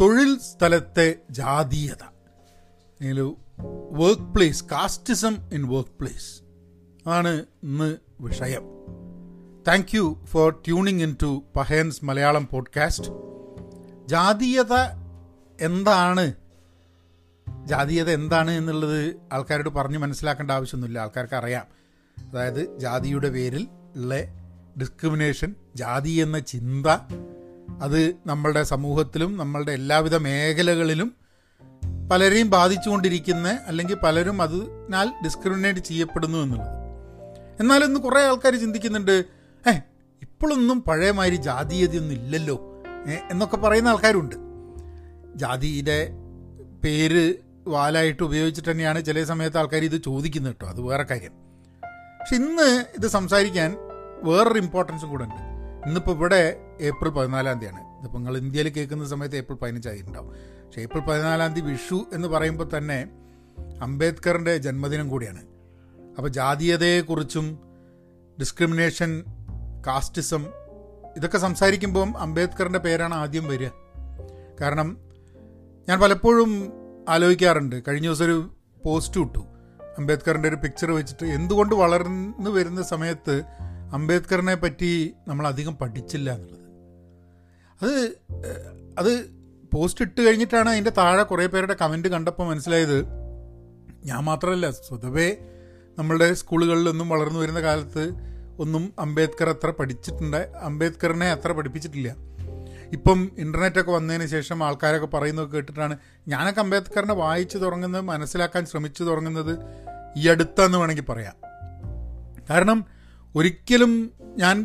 തൊഴിൽ സ്ഥലത്തെ ജാതീയത. അല്ലെങ്കിൽ workplace casteism in workplace ആണ് ഇന്ന് വിഷയം. Thank you for tuning in to Pahayan's Malayalam podcast ജാതീയത എന്താണ്? ജാതീയത എന്താണ് എന്നുള്ളത് ആൾക്കാരോട് പറഞ്ഞ് മനസ്സിലാക്കേണ്ട ആവശ്യമൊന്നുമില്ല. ആൾക്കാർക്ക് അറിയാം. അതായത് ജാതിയുടെ പേരിൽ ഉള്ള ഡിസ്ക്രിമിനേഷൻ ജാതി എന്ന ചിന്ത അത് നമ്മളുടെ സമൂഹത്തിലും നമ്മളുടെ എല്ലാവിധ മേഖലകളിലും പലരെയും ബാധിച്ചുകൊണ്ടിരിക്കുന്ന അല്ലെങ്കിൽ പലരും അതിനാൽ ഡിസ്ക്രിമിനേറ്റ് ചെയ്യപ്പെടുന്നു എന്നുള്ളത്. എന്നാൽ ഇന്ന് കുറേ ആൾക്കാർ ചിന്തിക്കുന്നുണ്ട് ഏ ഇപ്പോഴൊന്നും പഴയമാതിരി ജാതീയതയൊന്നും ഇല്ലല്ലോ. എന്നൊക്കെ പറയുന്ന ആൾക്കാരുണ്ട്. ജാതിയുടെ പേര് വാലായിട്ട് ഉപയോഗിച്ചിട്ട് തന്നെയാണ് ചില സമയത്ത് ആൾക്കാർ ഇത് ചോദിക്കുന്നത് കേട്ടോ. അത് വേറെ കാര്യം. പക്ഷെ ഇന്ന് ഇത് സംസാരിക്കാൻ വേറൊരു ഇമ്പോർട്ടൻസും കൂടെ ഉണ്ട്. ഇന്നിപ്പോൾ ഇവിടെ ഏപ്രിൽ പതിനാലാം തീയതിയാണ്. ഇതിപ്പോൾ നിങ്ങൾ ഇന്ത്യയിൽ കേൾക്കുന്ന സമയത്ത് ഏപ്രിൽ പതിനഞ്ചായിട്ടുണ്ടാവും പക്ഷേ ഏപ്രിൽ പതിനാലാം തീയതി വിഷു എന്ന് പറയുമ്പോൾ തന്നെ അംബേദ്കറിന്റെ ജന്മദിനം കൂടിയാണ്. അപ്പോൾ ജാതീയതയെക്കുറിച്ചും ഡിസ്ക്രിമിനേഷൻ കാസ്റ്റിസം ഇതൊക്കെ സംസാരിക്കുമ്പം അംബേദ്കറിന്റെ പേരാണ് ആദ്യം വരിക. കാരണം ഞാൻ പലപ്പോഴും ആലോചിക്കാറുണ്ട്. കഴിഞ്ഞ ദിവസം ഒരു പോസ്റ്റ് ഇട്ടു. അംബേദ്കറിന്റെ ഒരു പിക്ചർ വെച്ചിട്ട് എന്തുകൊണ്ട് വളർന്നു വരുന്ന സമയത്ത് അംബേദ്കറിനെ പറ്റി നമ്മൾ അധികം പഠിച്ചില്ല എന്നുള്ളത്. അത് അത് പോസ്റ്റ് ഇട്ട് കഴിഞ്ഞിട്ടാണ് അതിന്റെ താഴെ കുറേ പേരുടെ കമന്റ് കണ്ടപ്പോൾ മനസ്സിലായത്. ഞാൻ മാത്രമല്ല സ്വതവേ നമ്മളുടെ സ്കൂളുകളിലൊന്നും വളർന്നു വരുന്ന കാലത്ത് ഒന്നും അംബേദ്കർ അത്ര പഠിച്ചിട്ടുണ്ട് അംബേദ്കറിനെ അത്ര പഠിപ്പിച്ചിട്ടില്ല. ഇപ്പം ഇന്റർനെറ്റൊക്കെ വന്നതിന് ശേഷം ആൾക്കാരൊക്കെ പറയുന്നത് കേട്ടിട്ടാണ് ഞാനൊക്കെ അംബേദ്കറിനെ വായിച്ചു തുടങ്ങുന്നത് മനസ്സിലാക്കാൻ ശ്രമിച്ചു തുടങ്ങുന്നത് ഈ അടുത്തെന്ന് വേണമെങ്കിൽ പറയാം. കാരണം ഒരിക്കലും ഞാൻ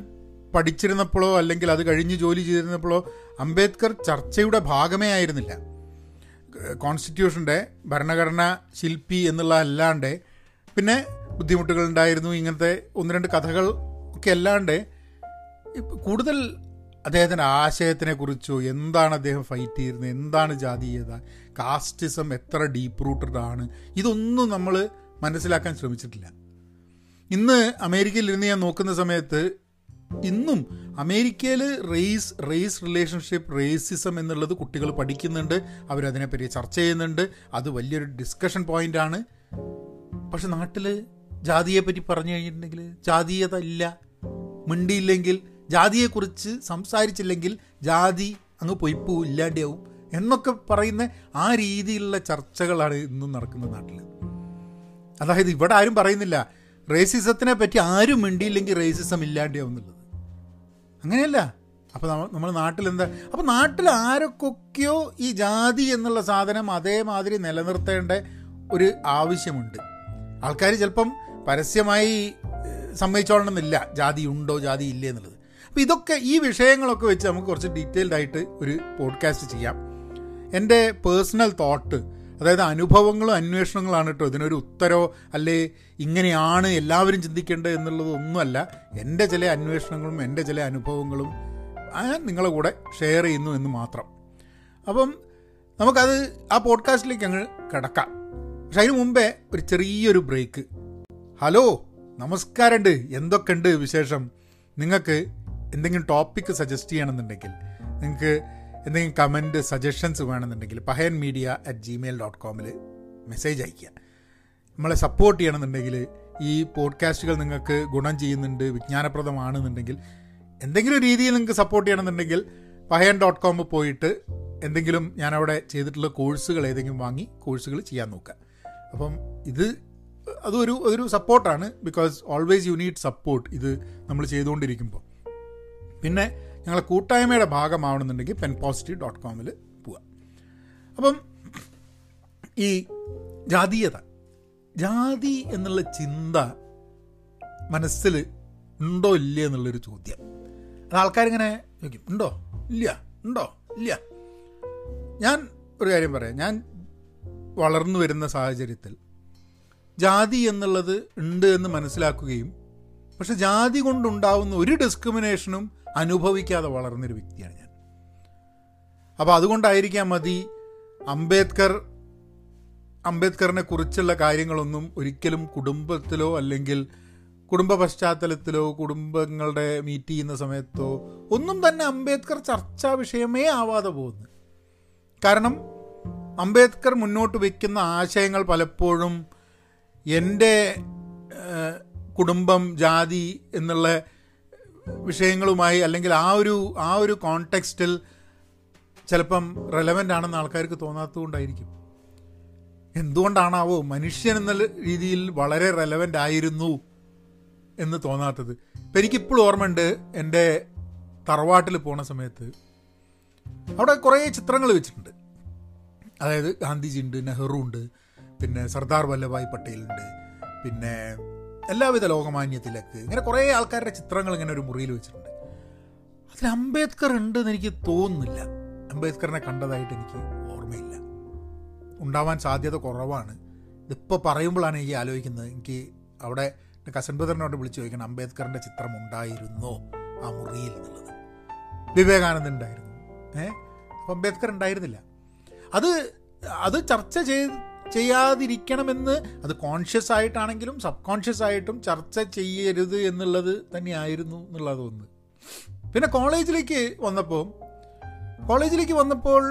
പഠിച്ചിരുന്നപ്പോഴോ അല്ലെങ്കിൽ അത് കഴിഞ്ഞ് ജോലി ചെയ്തിരുന്നപ്പോഴോ അംബേദ്കർ ചർച്ചയുടെ ഭാഗമേ ആയിരുന്നില്ല. കോൺസ്റ്റിറ്റ്യൂഷന്റെ ഭരണഘടന ശില്പി എന്നുള്ള അല്ലാണ്ട് പിന്നെ ബുദ്ധിമുട്ടുകൾ ഉണ്ടായിരുന്നു ഇങ്ങനത്തെ ഒന്ന് രണ്ട് കഥകൾ ഒക്കെ അല്ലാണ്ട് കൂടുതൽ അദ്ദേഹത്തിന്റെ ആശയത്തിനെ കുറിച്ചോ എന്താണ് അദ്ദേഹം ഫൈറ്റ് ചെയ്യുന്നത് എന്താണ് ജാതീയത കാസ്റ്റിസം എത്ര ഡീപ്പ് റൂട്ടഡ് ആണ് ഇതൊന്നും നമ്മൾ മനസ്സിലാക്കാൻ ശ്രമിച്ചിട്ടില്ല. ഇന്ന് അമേരിക്കയിൽ ഇരുന്ന് ഞാൻ നോക്കുന്ന സമയത്ത് ഇന്നും അമേരിക്കയിൽ റേസ് റേസ് റിലേഷൻഷിപ്പ് റേസിസം എന്നുള്ളത് കുട്ടികൾ പഠിക്കുന്നുണ്ട് അവരതിനെപ്പറ്റി ചർച്ച ചെയ്യുന്നുണ്ട്. അത് വലിയൊരു ഡിസ്കഷൻ പോയിന്റ് ആണ്. പക്ഷെ നാട്ടിൽ ജാതിയെ പറ്റി പറഞ്ഞു കഴിഞ്ഞിട്ടുണ്ടെങ്കിൽ ജാതീയത ഇല്ല. മിണ്ടിയില്ലെങ്കിൽ ജാതിയെക്കുറിച്ച് സംസാരിച്ചില്ലെങ്കിൽ ജാതി അങ്ങ് പൊയ്പൂ ഇല്ലാണ്ടാവും എന്നൊക്കെ പറയുന്ന ആ രീതിയിലുള്ള ചർച്ചകളാണ് ഇന്നും നടക്കുന്നത് നാട്ടിൽ അതായത് ഇവിടെ ആരും പറയുന്നില്ല. റേസിസത്തിനെ പറ്റി ആരും മിണ്ടിയില്ലെങ്കിൽ റേസിസം ഇല്ലാണ്ടാവും എന്നുള്ളത് അങ്ങനെയല്ല. അപ്പോൾ നമ്മൾ നമ്മൾ നാട്ടിലെന്താ അപ്പോൾ നാട്ടിൽ ആരൊക്കെയോ ഈ ജാതി എന്നുള്ള സാധനം അതേമാതിരി നിലനിർത്തേണ്ട ഒരു ആവശ്യമുണ്ട്. ആൾക്കാർ ചിലപ്പം പരസ്യമായി സമ്മതിച്ചോളണമെന്നില്ല. ജാതി ഉണ്ടോ ജാതി ഇല്ലേ എന്നുള്ളത്. അപ്പോൾ ഇതൊക്കെ ഈ വിഷയങ്ങളൊക്കെ വെച്ച് നമുക്ക് കുറച്ച് ഡീറ്റെയിൽഡ് ആയിട്ട് ഒരു പോഡ്കാസ്റ്റ് ചെയ്യാം. എന്റെ പേഴ്സണൽ തോട്ട് അതായത് അനുഭവങ്ങളും അന്വേഷണങ്ങളാണ് കേട്ടോ. ഇതിനൊരു ഉത്തരോ അല്ലേ? ഇങ്ങനെയാണ് എല്ലാവരും ചിന്തിക്കേണ്ടത് എന്നുള്ളത് ഒന്നുമല്ല. എന്റെ ചില അന്വേഷണങ്ങളും എന്റെ ചില അനുഭവങ്ങളും ഞാൻ നിങ്ങളെ കൂടെ ഷെയർ ചെയ്യുന്നു എന്ന് മാത്രം. അപ്പം നമുക്കത് ആ പോഡ്കാസ്റ്റിലേക്ക് അങ്ങ് കിടക്കാം. പക്ഷെ അതിന് മുമ്പേ ഒരു ചെറിയൊരു ബ്രേക്ക് ഹലോ നമസ്കാരമുണ്ട്. എന്തൊക്കെയുണ്ട് വിശേഷം? നിങ്ങൾക്ക് എന്തെങ്കിലും ടോപ്പിക്ക് സജസ്റ്റ് ചെയ്യണമെന്നുണ്ടെങ്കിൽ നിങ്ങൾക്ക് എന്തെങ്കിലും കമന്റ് സജഷൻസ് വേണമെന്നുണ്ടെങ്കിൽ Pahayan media at Gmail dot കോമിൽ message അയയ്ക്കുക. നമ്മളെ സപ്പോർട്ട് ചെയ്യണമെന്നുണ്ടെങ്കിൽ ഈ പോഡ്കാസ്റ്റുകൾ നിങ്ങൾക്ക് ഗുണം ചെയ്യുന്നുണ്ട് വിജ്ഞാനപ്രദമാണെന്നുണ്ടെങ്കിൽ എന്തെങ്കിലും രീതിയിൽ നിങ്ങൾക്ക് സപ്പോർട്ട് ചെയ്യണമെന്നുണ്ടെങ്കിൽ പഹയൻ ഡോട്ട് കോം പോയിട്ട് എന്തെങ്കിലും ഞാനവിടെ ചെയ്തിട്ടുള്ള കോഴ്സുകൾ ഏതെങ്കിലും വാങ്ങി കോഴ്സുകൾ ചെയ്യാൻ നോക്കുക. അപ്പം ഇത് അതൊരു ഒരു സപ്പോർട്ടാണ് because always you need support ഇത് നമ്മൾ ചെയ്തുകൊണ്ടിരിക്കുമ്പോൾ. പിന്നെ ഞങ്ങളെ കൂട്ടായ്മയുടെ ഭാഗമാവണമെന്നുണ്ടെങ്കിൽ പെൻ പോസിറ്റീവ് ഡോട്ട് കോമിൽ പോവാം. അപ്പം ഈ ജാതീയത ജാതി എന്നുള്ള ചിന്ത മനസ്സിൽ ഉണ്ടോ ഇല്ല എന്നുള്ളൊരു ചോദ്യം. അത് ആൾക്കാരിങ്ങനെ ചോദിക്കും ഉണ്ടോ? ഇല്ല. ഉണ്ടോ? ഇല്ല. ഞാൻ ഒരു കാര്യം പറയാം. ഞാൻ വളർന്നു വരുന്ന സാഹചര്യത്തിൽ ജാതി എന്നുള്ളത് ഉണ്ട് എന്ന് മനസ്സിലാക്കുകയും പക്ഷെ ജാതി കൊണ്ടുണ്ടാവുന്ന ഒരു ഡിസ്ക്രിമിനേഷനും അനുഭവിക്കാതെ വളർന്നൊരു വ്യക്തിയാണ് ഞാൻ. അപ്പോൾ അതുകൊണ്ടായിരിക്കാം മതി അംബേദ്കർ അംബേദ്കറിനെ കുറിച്ചുള്ള കാര്യങ്ങളൊന്നും ഒരിക്കലും കുടുംബത്തിലോ അല്ലെങ്കിൽ കുടുംബ പശ്ചാത്തലത്തിലോ കുടുംബങ്ങളുടെ മീറ്റ് ചെയ്യുന്ന സമയത്തോ ഒന്നും തന്നെ അംബേദ്കർ ചർച്ചാ വിഷയമേ ആവാതെ പോകുന്നു. കാരണം അംബേദ്കർ മുന്നോട്ട് വയ്ക്കുന്ന ആശയങ്ങൾ പലപ്പോഴും എന്റെ കുടുംബം ജാതി എന്നുള്ള വിഷയങ്ങളുമായി അല്ലെങ്കിൽ ആ ഒരു ആ ഒരു കോണ്ടെക്സ്റ്റിൽ ചിലപ്പം റെലവന്റ് ആണെന്ന് ആൾക്കാർക്ക് തോന്നാത്തതുകൊണ്ടായിരിക്കും. എന്തുകൊണ്ടാണാവോ മനുഷ്യൻ എന്ന രീതിയിൽ വളരെ റെലവന്റ് ആയിരുന്നു എന്ന് തോന്നാത്തത്. ഇപ്പം എനിക്കിപ്പോഴും ഓർമ്മയുണ്ട് എന്റെ തറവാട്ടിൽ പോണ സമയത്ത് അവിടെ കുറേ ചിത്രങ്ങൾ വെച്ചിട്ടുണ്ട്. അതായത് ഗാന്ധിജി ഉണ്ട് നെഹ്റു ഉണ്ട് പിന്നെ സർദാർ വല്ലഭായ് പട്ടേലുണ്ട് പിന്നെ എല്ലാവിധ ലോകമാന്യ തിലക്ക് ഇങ്ങനെ കുറേ ആൾക്കാരുടെ ചിത്രങ്ങൾ ഇങ്ങനെ ഒരു മുറിയിൽ വെച്ചിട്ടുണ്ട്. അതിൽ അംബേദ്കർ ഉണ്ട് എന്ന് എനിക്ക് തോന്നുന്നില്ല. അംബേദ്കറിനെ കണ്ടതായിട്ട് എനിക്ക് ഓർമ്മയില്ല. ഉണ്ടാവാൻ സാധ്യത കുറവാണ്. ഇതിപ്പോൾ പറയുമ്പോഴാണ് എനിക്ക് ആലോചിക്കുന്നത്. എനിക്ക് അവിടെ കസൻ ബ്രദറിനോട് വിളിച്ച് ചോദിക്കണം അംബേദ്കറിന്റെ ചിത്രം ഉണ്ടായിരുന്നോ ആ മുറിയിൽ എന്നുള്ളത്? വിവേകാനന്ദൻ ഉണ്ടായിരുന്നു. ഏഹ് അപ്പം അംബേദ്കർ ഉണ്ടായിരുന്നില്ല. അത് അത് ചർച്ച ചെയ്ത് ചെയ്യാതിരിക്കണമെന്ന് അത് കോൺഷ്യസ് ആയിട്ടാണെങ്കിലും സബ് കോൺഷ്യസ് ആയിട്ടും ചർച്ച ചെയ്യരുത് എന്നുള്ളത് തന്നെയായിരുന്നു എന്നുള്ളത് ഒന്ന്. പിന്നെ കോളേജിലേക്ക് വന്നപ്പോൾ കോളേജിലേക്ക് വന്നപ്പോൾ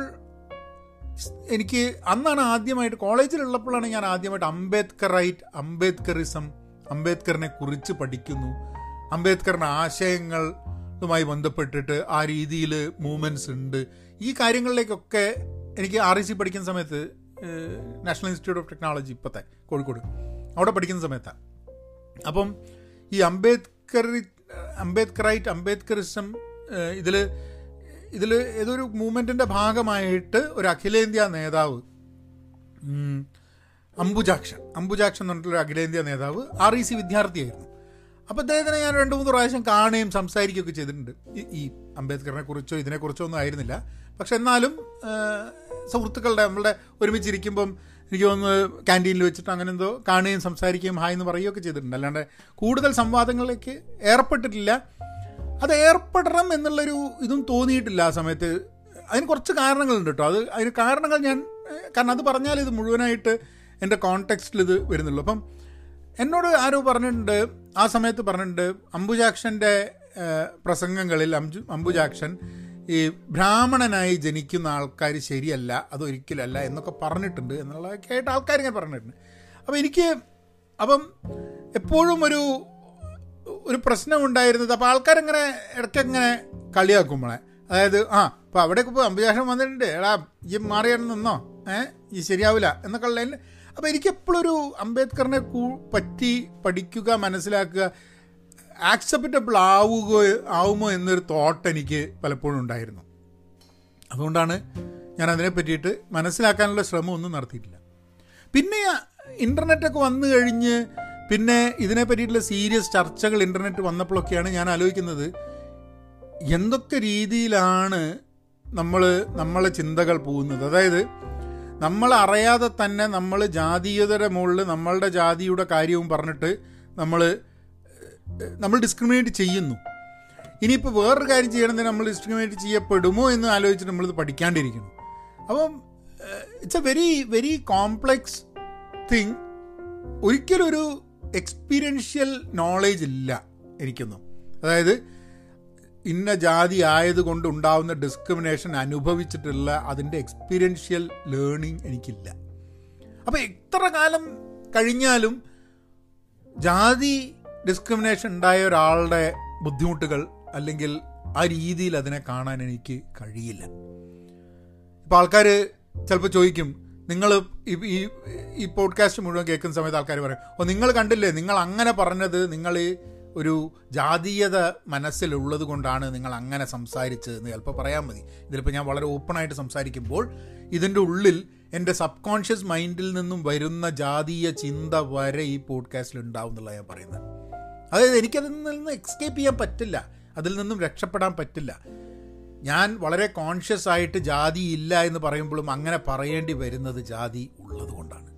എനിക്ക് അന്നാണ് ആദ്യമായിട്ട് കോളേജിലുള്ളപ്പോഴാണ് ഞാൻ ആദ്യമായിട്ട് അംബേദ്കർ റൈറ്റ് അംബേദ്കറിസം അംബേദ്കറിനെ കുറിച്ച് പഠിക്കുന്നു. അംബേദ്കറിന്റെ ആശയങ്ങളുമായി ബന്ധപ്പെട്ടിട്ട് ആ രീതിയിൽ മൂവ്മെന്റ്സ് ഉണ്ട്. ഈ കാര്യങ്ങളിലേക്കൊക്കെ എനിക്ക് ആർ സി പഠിക്കുന്ന സമയത്ത് നാഷണൽ ഇൻസ്റ്റിറ്റ്യൂട്ട് ഓഫ് ടെക്നോളജി ഇപ്പോഴത്തെ കോഴിക്കോട്. അവിടെ പഠിക്കുന്ന സമയത്താണ് അപ്പം ഈ അംബേദ്കർ അംബേദ്കറൈറ്റ് അംബേദ്കറിസം ഇതിൽ ഇതിൽ ഏതൊരു മൂവ്മെന്റിന്റെ ഭാഗമായിട്ട് ഒരു അഖിലേന്ത്യാ നേതാവ് അംബുജാക്ഷൻ. അംബുജാക്ഷൻ എന്ന് പറഞ്ഞിട്ടുള്ള അഖിലേന്ത്യാ നേതാവ് ആർ ഇ സി വിദ്യാർത്ഥിയായിരുന്നു. അപ്പോൾ അദ്ദേഹത്തിനെ ഞാൻ രണ്ട് മൂന്ന് പ്രാവശ്യം കാണുകയും സംസാരിക്കുകയൊക്കെ ചെയ്തിട്ടുണ്ട്. ഈ- അംബേദ്കറിനെ കുറിച്ചോ ഇതിനെക്കുറിച്ചോ ഒന്നും ആയിരുന്നില്ല. പക്ഷെ എന്നാലും സുഹൃത്തുക്കളുടെ നമ്മളുടെ ഒരുമിച്ചിരിക്കുമ്പം എനിക്ക് തോന്നുന്നു ക്യാന്റീനിൽ വെച്ചിട്ട് അങ്ങനെ എന്തോ കാണുകയും സംസാരിക്കുകയും ഹായ് എന്ന് പറയുകയൊക്കെ ചെയ്തിട്ടുണ്ട്. അല്ലാണ്ട് കൂടുതൽ സംവാദങ്ങളിലേക്ക് ഏർപ്പെട്ടിട്ടില്ല. അത് ഏർപ്പെടണം എന്നുള്ളൊരു ഇതും തോന്നിയിട്ടില്ല ആ സമയത്ത്. അതിന് കുറച്ച് കാരണങ്ങളുണ്ട് കേട്ടോ. അത് അതിന് കാരണങ്ങൾ ഞാൻ കാരണം അത് പറഞ്ഞാൽ ഇത് മുഴുവനായിട്ട് എന്റെ കോണ്ടെക്സ്റ്റിൽ ഇത് വരുന്നുള്ളൂ. അപ്പം എന്നോട് ആരോ പറഞ്ഞിട്ടുണ്ട് ആ സമയത്ത് പറഞ്ഞിട്ടുണ്ട് അംബുജാക്ഷന്റെ പ്രസംഗങ്ങളിൽ അംബുജാക്ഷൻ ഈ ബ്രാഹ്മണനായി ജനിക്കുന്ന ആൾക്കാർ ശരിയല്ല അതൊരിക്കലല്ല എന്നൊക്കെ പറഞ്ഞിട്ടുണ്ട് എന്നുള്ളതൊക്കെ ആയിട്ട് ആൾക്കാർ ഇങ്ങനെ പറഞ്ഞിട്ടുണ്ട്. അപ്പോൾ എനിക്ക് അപ്പം എപ്പോഴും ഒരു ഒരു പ്രശ്നം ഉണ്ടായിരുന്നത് അപ്പോൾ ആൾക്കാരിങ്ങനെ ഇടയ്ക്കിങ്ങനെ കളിയാക്കുമ്പോളെ അതായത് ആ അപ്പോൾ അവിടേക്ക് ഇപ്പോൾ അമ്പുജാഷം വന്നിട്ടുണ്ട്. എടാ ഈ മാറിയാണ് നിന്നോ? ഏഹ് ഈ ശരിയാവില്ല എന്നൊക്കെ ഉള്ളതിൽ. അപ്പോൾ എനിക്ക് എപ്പോഴും ഒരു അംബേദ്കറിനെ കൂ പറ്റി പഠിക്കുക മനസ്സിലാക്കുക ആക്സെപ്റ്റബിൾ ആവുക ആവുമോ എന്നൊരു തോട്ട് എനിക്ക് പലപ്പോഴും ഉണ്ടായിരുന്നു. അതുകൊണ്ടാണ് ഞാൻ അതിനെ പറ്റിയിട്ട് മനസ്സിലാക്കാനുള്ള ശ്രമം ഒന്നും നടത്തിയിട്ടില്ല. പിന്നെ ഇന്റർനെറ്റൊക്കെ വന്നു കഴിഞ്ഞ് പിന്നെ ഇതിനെ പറ്റിയിട്ടുള്ള സീരിയസ് ചർച്ചകൾ ഇന്റർനെറ്റ് വന്നപ്പോഴൊക്കെയാണ് ഞാൻ ആലോചിക്കുന്നത് എന്തൊക്കെ രീതിയിലാണ് നമ്മൾ നമ്മളെ ചിന്തകൾ പോകുന്നത്? അതായത് നമ്മൾ അറിയാതെ തന്നെ നമ്മൾ ജാതീയതയുടെ മുകളിൽ നമ്മളുടെ ജാതിയുടെ കാര്യവും പറഞ്ഞിട്ട് നമ്മൾ നമ്മൾ ഡിസ്ക്രിമിനേറ്റ് ചെയ്യുന്നു. ഇനിയിപ്പോൾ വേറൊരു കാര്യം ചെയ്യണമെങ്കിൽ നമ്മൾ ഡിസ്ക്രിമിനേറ്റ് ചെയ്യപ്പെടുമോ എന്ന് ആലോചിച്ചിട്ട് നമ്മളിത് പഠിക്കാണ്ടിരിക്കണം അപ്പം it's a very very complex thing ഒരിക്കലും ഒരു എക്സ്പീരിയൻഷ്യൽ നോളേജ് ഇല്ല എനിക്കൊന്നും. അതായത് ഇന്ന ജാതി ആയതുകൊണ്ട് ഉണ്ടാവുന്ന ഡിസ്ക്രിമിനേഷൻ അനുഭവിച്ചിട്ടുള്ള അതിന്റെ എക്സ്പീരിയൻഷ്യൽ ലേണിംഗ് എനിക്കില്ല. അപ്പോൾ എത്ര കാലം കഴിഞ്ഞാലും ജാതി ഡിസ്ക്രിമിനേഷൻ ഉണ്ടായ ഒരാളുടെ ബുദ്ധിമുട്ടുകൾ അല്ലെങ്കിൽ ആ രീതിയിൽ അതിനെ കാണാൻ എനിക്ക് കഴിയില്ല. ഇപ്പോൾ ആൾക്കാർ ചിലപ്പോൾ ചോദിക്കും നിങ്ങൾ ഈ ഈ പോഡ്കാസ്റ്റ് മുഴുവൻ കേൾക്കുന്ന സമയത്ത് ആൾക്കാർ പറയും ഓ നിങ്ങൾ കണ്ടില്ലേ? നിങ്ങൾ അങ്ങനെ പറഞ്ഞത് നിങ്ങൾ ഒരു ജാതീയത മനസ്സിലുള്ളത് കൊണ്ടാണ് നിങ്ങൾ അങ്ങനെ സംസാരിച്ചത് എന്ന് ചിലപ്പോൾ പറയാൻ മതി. ഇതിലിപ്പോൾ ഞാൻ വളരെ ഓപ്പണായിട്ട് സംസാരിക്കുമ്പോൾ ഇതിന്റെ ഉള്ളിൽ എന്റെ സബ് കോൺഷ്യസ് മൈൻഡിൽ നിന്നും വരുന്ന ജാതീയ ചിന്ത വരെ ഈ പോഡ്കാസ്റ്റിൽ ഉണ്ടാവും എന്നുള്ള ഞാൻ പറയുന്നത്. അതായത് എനിക്കതിൽ നിന്ന് എക്സ്കേപ്പ് ചെയ്യാൻ പറ്റില്ല. അതിൽ നിന്നും രക്ഷപ്പെടാൻ പറ്റില്ല. ഞാൻ വളരെ കോൺഷ്യസ് ആയിട്ട് ജാതി ഇല്ല എന്ന് പറയുമ്പോഴും അങ്ങനെ പറയേണ്ടി വരുന്നത് ജാതി ഉള്ളതുകൊണ്ടാണ്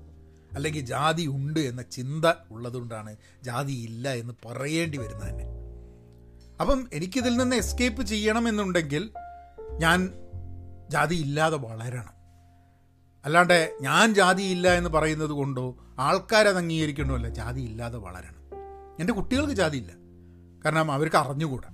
അല്ലെങ്കിൽ ജാതി ഉണ്ട് എന്ന ചിന്ത ഉള്ളതുകൊണ്ടാണ് ജാതി ഇല്ല എന്ന് പറയേണ്ടി വരുന്നത് തന്നെ അപ്പം എനിക്കിതിൽ നിന്ന് എസ്കേപ്പ് ചെയ്യണമെന്നുണ്ടെങ്കിൽ ഞാൻ ജാതി ഇല്ലാതെ വളരണം. അല്ലാണ്ട് ഞാൻ ജാതി ഇല്ല എന്ന് പറയുന്നത് കൊണ്ടോ ആൾക്കാരത് അംഗീകരിക്കണമല്ല ജാതി ഇല്ലാതെ വളരണം. എന്റെ കുട്ടികൾക്ക് ജാതിയില്ല. കാരണം അവർക്ക് അറിഞ്ഞുകൂടാ.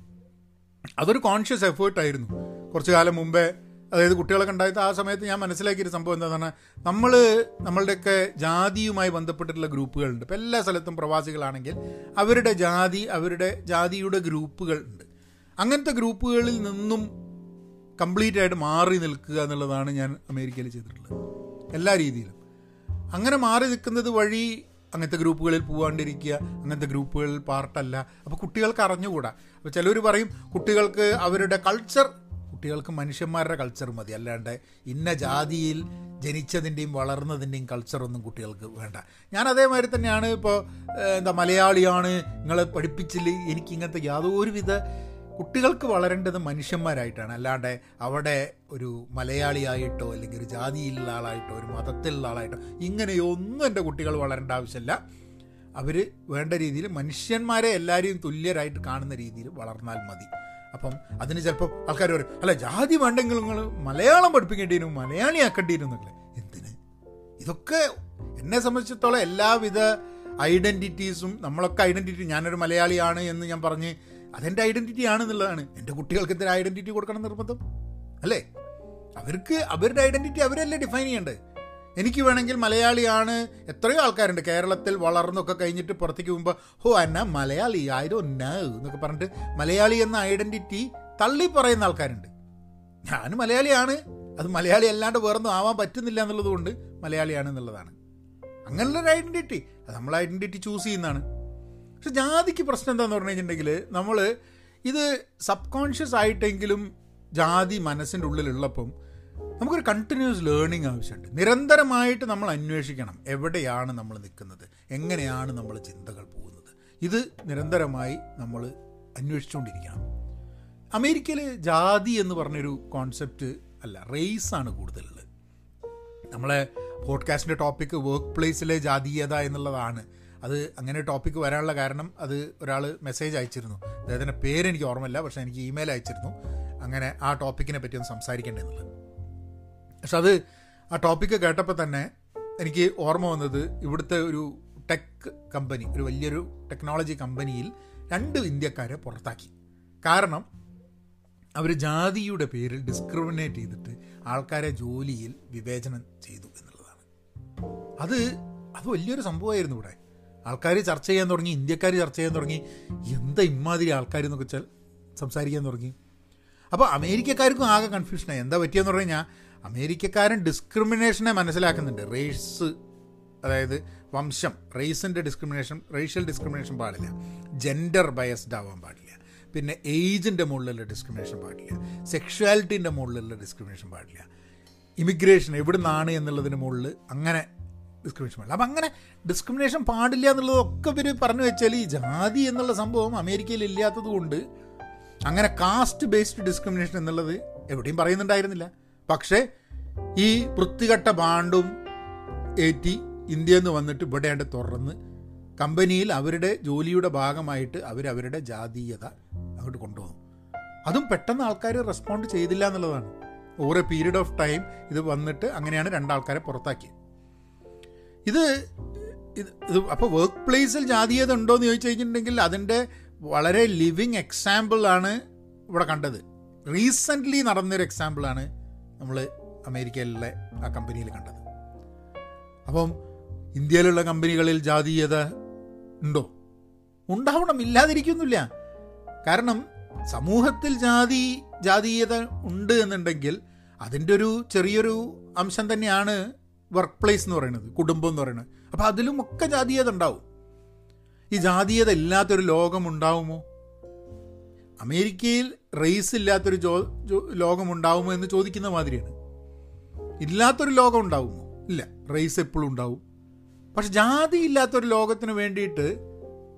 അതൊരു കോൺഷ്യസ് എഫേർട്ടായിരുന്നു കുറച്ച് കാലം മുമ്പേ അതായത് കുട്ടികളൊക്കെ ഉണ്ടായത് ആ സമയത്ത് ഞാൻ മനസ്സിലാക്കിയൊരു സംഭവം എന്താണെന്ന് പറഞ്ഞാൽ നമ്മൾ നമ്മളുടെയൊക്കെ ജാതിയുമായി ബന്ധപ്പെട്ടിട്ടുള്ള ഗ്രൂപ്പുകളുണ്ട്. ഇപ്പം എല്ലാ സ്ഥലത്തും പ്രവാസികളാണെങ്കിൽ അവരുടെ ജാതി അവരുടെ ജാതിയുടെ ഗ്രൂപ്പുകൾ ഉണ്ട്. അങ്ങനത്തെ ഗ്രൂപ്പുകളിൽ നിന്നും കംപ്ലീറ്റ് ആയിട്ട് മാറി നിൽക്കുക എന്നുള്ളതാണ് ഞാൻ അമേരിക്കയിൽ ചെയ്തിട്ടുള്ളത്. എല്ലാ രീതിയിലും. അങ്ങനെ മാറി നിൽക്കുന്നത് വഴി അങ്ങനത്തെ ഗ്രൂപ്പുകളിൽ പോകാണ്ടിരിക്കുക അങ്ങനത്തെ ഗ്രൂപ്പുകളിൽ പാർട്ടല്ല. അപ്പോൾ കുട്ടികൾക്ക് അറിഞ്ഞുകൂടാ. അപ്പോൾ ചിലർ പറയും കുട്ടികൾക്ക് അവരുടെ കൾച്ചർ കുട്ടികൾക്ക് മനുഷ്യന്മാരുടെ കൾച്ചർ മതി. അല്ലാണ്ട് ഇന്ന ജാതിയിൽ ജനിച്ചതിന്റെയും വളർന്നതിന്റെയും കൾച്ചറൊന്നും കുട്ടികൾക്ക് വേണ്ട. ഞാൻ അതേമാതിരി തന്നെയാണ് ഇപ്പോൾ എന്താ മലയാളിയാണ് നിങ്ങളെ പഠിപ്പിച്ചില്ല എനിക്ക് ഇങ്ങനത്തെ യാതൊരുവിധ കുട്ടികൾക്ക് വളരേണ്ടത് മനുഷ്യന്മാരായിട്ടാണ്. അല്ലാണ്ട് അവിടെ ഒരു മലയാളിയായിട്ടോ അല്ലെങ്കിൽ ഒരു ജാതിയിലുള്ള ആളായിട്ടോ ഒരു മതത്തിലുള്ള ആളായിട്ടോ ഇങ്ങനെയൊന്നും എന്റെ കുട്ടികൾ വളരേണ്ട ആവശ്യമില്ല. അവർ വേണ്ട രീതിയിൽ മനുഷ്യന്മാരെ എല്ലാവരെയും തുല്യരായിട്ട് കാണുന്ന രീതിയിൽ വളർന്നാൽ മതി. അപ്പം അതിന് ചിലപ്പോൾ ആൾക്കാർ പറയും അല്ല ജാതി വേണ്ടെങ്കിൽ നിങ്ങൾ മലയാളം പഠിപ്പിക്കേണ്ടിയിരുന്നു മലയാളിയാക്കേണ്ടിയിരുന്നു എന്നൊക്കെ എന്തിന്? ഇതൊക്കെ എന്നെ സംബന്ധിച്ചിടത്തോളം എല്ലാവിധ ഐഡന്റിറ്റീസും നമ്മളൊക്കെ ഐഡന്റിറ്റി ഞാനൊരു മലയാളിയാണ് എന്ന് ഞാൻ പറഞ്ഞ് അതെന്റെ ഐഡന്റിറ്റി ആണെന്നുള്ളതാണ്. എന്റെ കുട്ടികൾക്ക് എന്തൊരു ഐഡന്റിറ്റി കൊടുക്കണം നിർബന്ധം? അല്ലേ? അവർക്ക് അവരുടെ ഐഡന്റിറ്റി അവരല്ലേ ഡിഫൈൻ ചെയ്യേണ്ടത്? എനിക്ക് വേണമെങ്കിൽ മലയാളിയാണ്. എത്രയോ ആൾക്കാരുണ്ട്. കേരളത്തിൽ വളർന്നൊക്കെ കഴിഞ്ഞിട്ട് പുറത്തേക്ക് പോകുമ്പോൾ ഹോ അന്ന മലയാളി ഡോ നോ എന്നൊക്കെ പറഞ്ഞിട്ട് മലയാളി എന്ന ഐഡന്റിറ്റി തള്ളി പറയുന്ന ആൾക്കാരുണ്ട്. ഞാൻ മലയാളിയാണ്. അത് മലയാളി അല്ലാണ്ട് വേറൊന്നും ആവാൻ പറ്റുന്നില്ല എന്നുള്ളതുകൊണ്ട് മലയാളിയാണ് എന്നുള്ളതാണ്. അങ്ങനെയുള്ളൊരു ഐഡന്റിറ്റി അത് നമ്മൾ ഐഡന്റിറ്റി ചൂസ് ചെയ്യുന്നതാണ്. പക്ഷെ ജാതിക്ക് പ്രശ്നം എന്താണെന്ന് പറഞ്ഞു കഴിഞ്ഞിട്ടുണ്ടെങ്കിൽ നമ്മൾ ഇത് സബ് കോൺഷ്യസ് ആയിട്ടെങ്കിലും ജാതി മനസ്സിന്റെ ഉള്ളിലുള്ളപ്പം നമുക്കൊരു കണ്ടിന്യൂസ് ലേണിംഗ് ആവശ്യമുണ്ട്. നിരന്തരമായിട്ട് നമ്മൾ അന്വേഷിക്കണം എവിടെയാണ് നമ്മൾ നിൽക്കുന്നത് എങ്ങനെയാണ് നമ്മൾ ചിന്തകൾ പോകുന്നത്. ഇത് നിരന്തരമായി നമ്മൾ അന്വേഷിച്ചുകൊണ്ടിരിക്കണം. അമേരിക്കയിൽ ജാതി എന്ന് പറഞ്ഞൊരു കോൺസെപ്റ്റ് അല്ല റേസാണ് കൂടുതലുള്ളത്. നമ്മളെ പോഡ്കാസ്റ്റിന്റെ ടോപ്പിക്ക് വർക്ക് പ്ലേസിലെ ജാതീയത എന്നുള്ളതാണ്. അത് അങ്ങനെ ടോപ്പിക്ക് വരാനുള്ള കാരണം അത് ഒരാൾ മെസ്സേജ് അയച്ചിരുന്നു. അദ്ദേഹത്തിന്റെ പേര് എനിക്ക് ഓർമ്മയില്ല പക്ഷേ എനിക്ക് ഇമെയിൽ അയച്ചിരുന്നു. അങ്ങനെ ആ ടോപ്പിക്കിനെ പറ്റി ഒന്ന് സംസാരിക്കേണ്ടതെന്നുള്ളത് പക്ഷെ അത് ആ ടോപ്പിക്ക് കേട്ടപ്പോൾ തന്നെ എനിക്ക് ഓർമ്മ വന്നത് ഇവിടുത്തെ ഒരു ടെക് കമ്പനി ഒരു വലിയൊരു ടെക്നോളജി കമ്പനിയിൽ രണ്ട് ഇന്ത്യക്കാരെ പുറത്താക്കി. കാരണം അവർ ജാതിയുടെ പേരിൽ ഡിസ്ക്രിമിനേറ്റ് ചെയ്തിട്ട് ആൾക്കാരെ ജോലിയിൽ വിവേചനം ചെയ്തു എന്നുള്ളതാണ്. അത് അത് വലിയൊരു സംഭവമായിരുന്നു ഇവിടെ. ആൾക്കാർ ചർച്ച ചെയ്യാൻ തുടങ്ങി ഇന്ത്യക്കാർ ചർച്ച ചെയ്യാൻ തുടങ്ങി. എന്താ ഇമാതിരി ആൾക്കാർ എന്നൊക്കെ വെച്ചാൽ സംസാരിക്കാൻ തുടങ്ങി. അപ്പോൾ അമേരിക്കക്കാർക്കും ആകെ കൺഫ്യൂഷനായി എന്താ പറ്റിയെന്ന് പറഞ്ഞു കഴിഞ്ഞാൽ അമേരിക്കക്കാരൻ ഡിസ്ക്രിമിനേഷനെ മനസ്സിലാക്കുന്നുണ്ട്. റേസ് അതായത് വംശം റേസിന്റെ ഡിസ്ക്രിമിനേഷൻ റേഷ്യൽ ഡിസ്ക്രിമിനേഷൻ പാടില്ല. ജെൻഡർ ബയസ്ഡ് ആവാൻ പാടില്ല. പിന്നെ ഏജിന്റെ മുകളിലുള്ള ഡിസ്ക്രിമിനേഷൻ പാടില്ല. സെക്ഷുവാലിറ്റീന്റെ മുകളിലുള്ള ഡിസ്ക്രിമിനേഷൻ പാടില്ല. ഇമിഗ്രേഷൻ എവിടെ നിന്നാണ് എന്നുള്ളതിന് മുകളിൽ അങ്ങനെ ഡിസ്ക്രിമിനേഷൻ പാടില്ല അപ്പം അങ്ങനെ ഡിസ്ക്രിമിനേഷൻ പാടില്ല എന്നുള്ളതൊക്കെ ഇവർ പറഞ്ഞു വെച്ചാൽ ഈ ജാതി എന്നുള്ള സംഭവം അമേരിക്കയിൽ ഇല്ലാത്തത് കൊണ്ട് അങ്ങനെ കാസ്റ്റ് ബേസ്ഡ് ഡിസ്ക്രിമിനേഷൻ എന്നുള്ളത് എവിടെയും പറയുന്നുണ്ടായിരുന്നില്ല. പക്ഷേ ഈ വൃത്തികെട്ട ബാണ്ടും ഏറ്റി ഇന്ത്യയിൽ നിന്ന് വന്നിട്ട് ഇവിടെയാണ്ട് തുറന്ന് കമ്പനിയിൽ അവരുടെ ജോലിയുടെ ഭാഗമായിട്ട് അവരവരുടെ ജാതീയത അങ്ങോട്ട് കൊണ്ടുവന്നു. അതും പെട്ടെന്ന് ആൾക്കാർ റെസ്പോണ്ട് ചെയ്തില്ല എന്നുള്ളതാണ്. ഓവർ പീരീഡ് ഓഫ് ടൈം ഇത് വന്നിട്ട് അങ്ങനെയാണ് രണ്ടാൾക്കാരെ പുറത്താക്കിയത്. ഇത് ഇത് അപ്പോൾ വർക്ക് പ്ലേസിൽ ജാതീയത ഉണ്ടോ എന്ന് ചോദിച്ചു കഴിഞ്ഞിട്ടുണ്ടെങ്കിൽ അതിന്റെ വളരെ ലിവിങ് എക്സാമ്പിളാണ് ഇവിടെ കണ്ടത്. റീസെന്റ്ലി നടന്നൊരു എക്സാമ്പിളാണ് നമ്മൾ അമേരിക്കയിലെ ആ കമ്പനിയിൽ കണ്ടത്. അപ്പം ഇന്ത്യയിലുള്ള കമ്പനികളിൽ ജാതീയത ഉണ്ടോ? ഉണ്ടാവണം ഇല്ലാതിരിക്കുന്നില്ല. കാരണം സമൂഹത്തിൽ ജാതി ജാതീയത ഉണ്ട് എന്നുണ്ടെങ്കിൽ അതിന്റെ ഒരു ചെറിയൊരു അംശം തന്നെയാണ് വർക്ക് പ്ലേസ് എന്ന് പറയുന്നത് കുടുംബം എന്ന് പറയുന്നത്. അപ്പോൾ അതിലും ഒക്കെ ജാതീയത ഉണ്ടാവും. ഈ ജാതീയത ഇല്ലാത്തൊരു ലോകം ഉണ്ടാവുമോ? അമേരിക്കയിൽ റേസ് ഇല്ലാത്തൊരു ജോ ലോകം ഉണ്ടാവുമോ എന്ന് ചോദിക്കുന്ന മാതിരിയാണ്. ഇല്ലാത്തൊരു ലോകം ഉണ്ടാവുമോ? ഇല്ല. റേസ് എപ്പോഴും ഉണ്ടാവും. പക്ഷെ ജാതി ഇല്ലാത്തൊരു ലോകത്തിന് വേണ്ടിയിട്ട്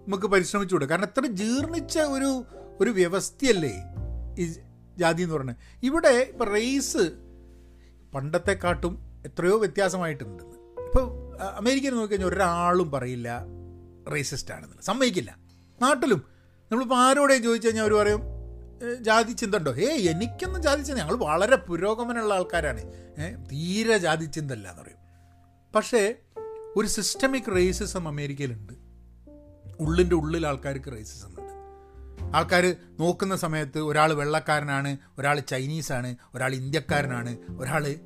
നമുക്ക് പരിശ്രമിച്ചുകൂടെ? കാരണം എത്ര ജീർണിച്ച ഒരു ഒരു വ്യവസ്ഥയല്ലേ ഈ ജാതി എന്ന് പറയുന്നത്? ഇവിടെ ഇപ്പം റേസ് പണ്ടത്തെക്കാട്ടും എത്രയോ വ്യത്യാസമായിട്ടുണ്ട്. ഇപ്പോൾ അമേരിക്കയിൽ നോക്കിക്കഴിഞ്ഞാൽ ഒരാളും പറയില്ല റേസിസ്റ്റ് ആണെന്ന് സമ്മതിക്കില്ല. നാട്ടിലും നമ്മളിപ്പോൾ ആരോടെ ചോദിച്ചു കഴിഞ്ഞാൽ അവർ പറയും ജാതി ചിന്ത ഉണ്ടോ ഏ എനിക്കൊന്നും ജാതി ചിന്ത ഞങ്ങൾ വളരെ പുരോഗമനമുള്ള ആൾക്കാരാണ്. തീരെ ജാതി ചിന്ത അല്ല എന്ന് പറയും. പക്ഷേ ഒരു സിസ്റ്റമിക് റേസിസം അമേരിക്കയിലുണ്ട്. ഉള്ളിന്റെ ഉള്ളിൽ ആൾക്കാർക്ക് റേസിസം ഉണ്ട്. ആൾക്കാർ നോക്കുന്ന സമയത്ത് ഒരാൾ വെള്ളക്കാരനാണ് ഒരാൾ ചൈനീസാണ് ഒരാൾ ഇന്ത്യക്കാരനാണ് ഒരാൾ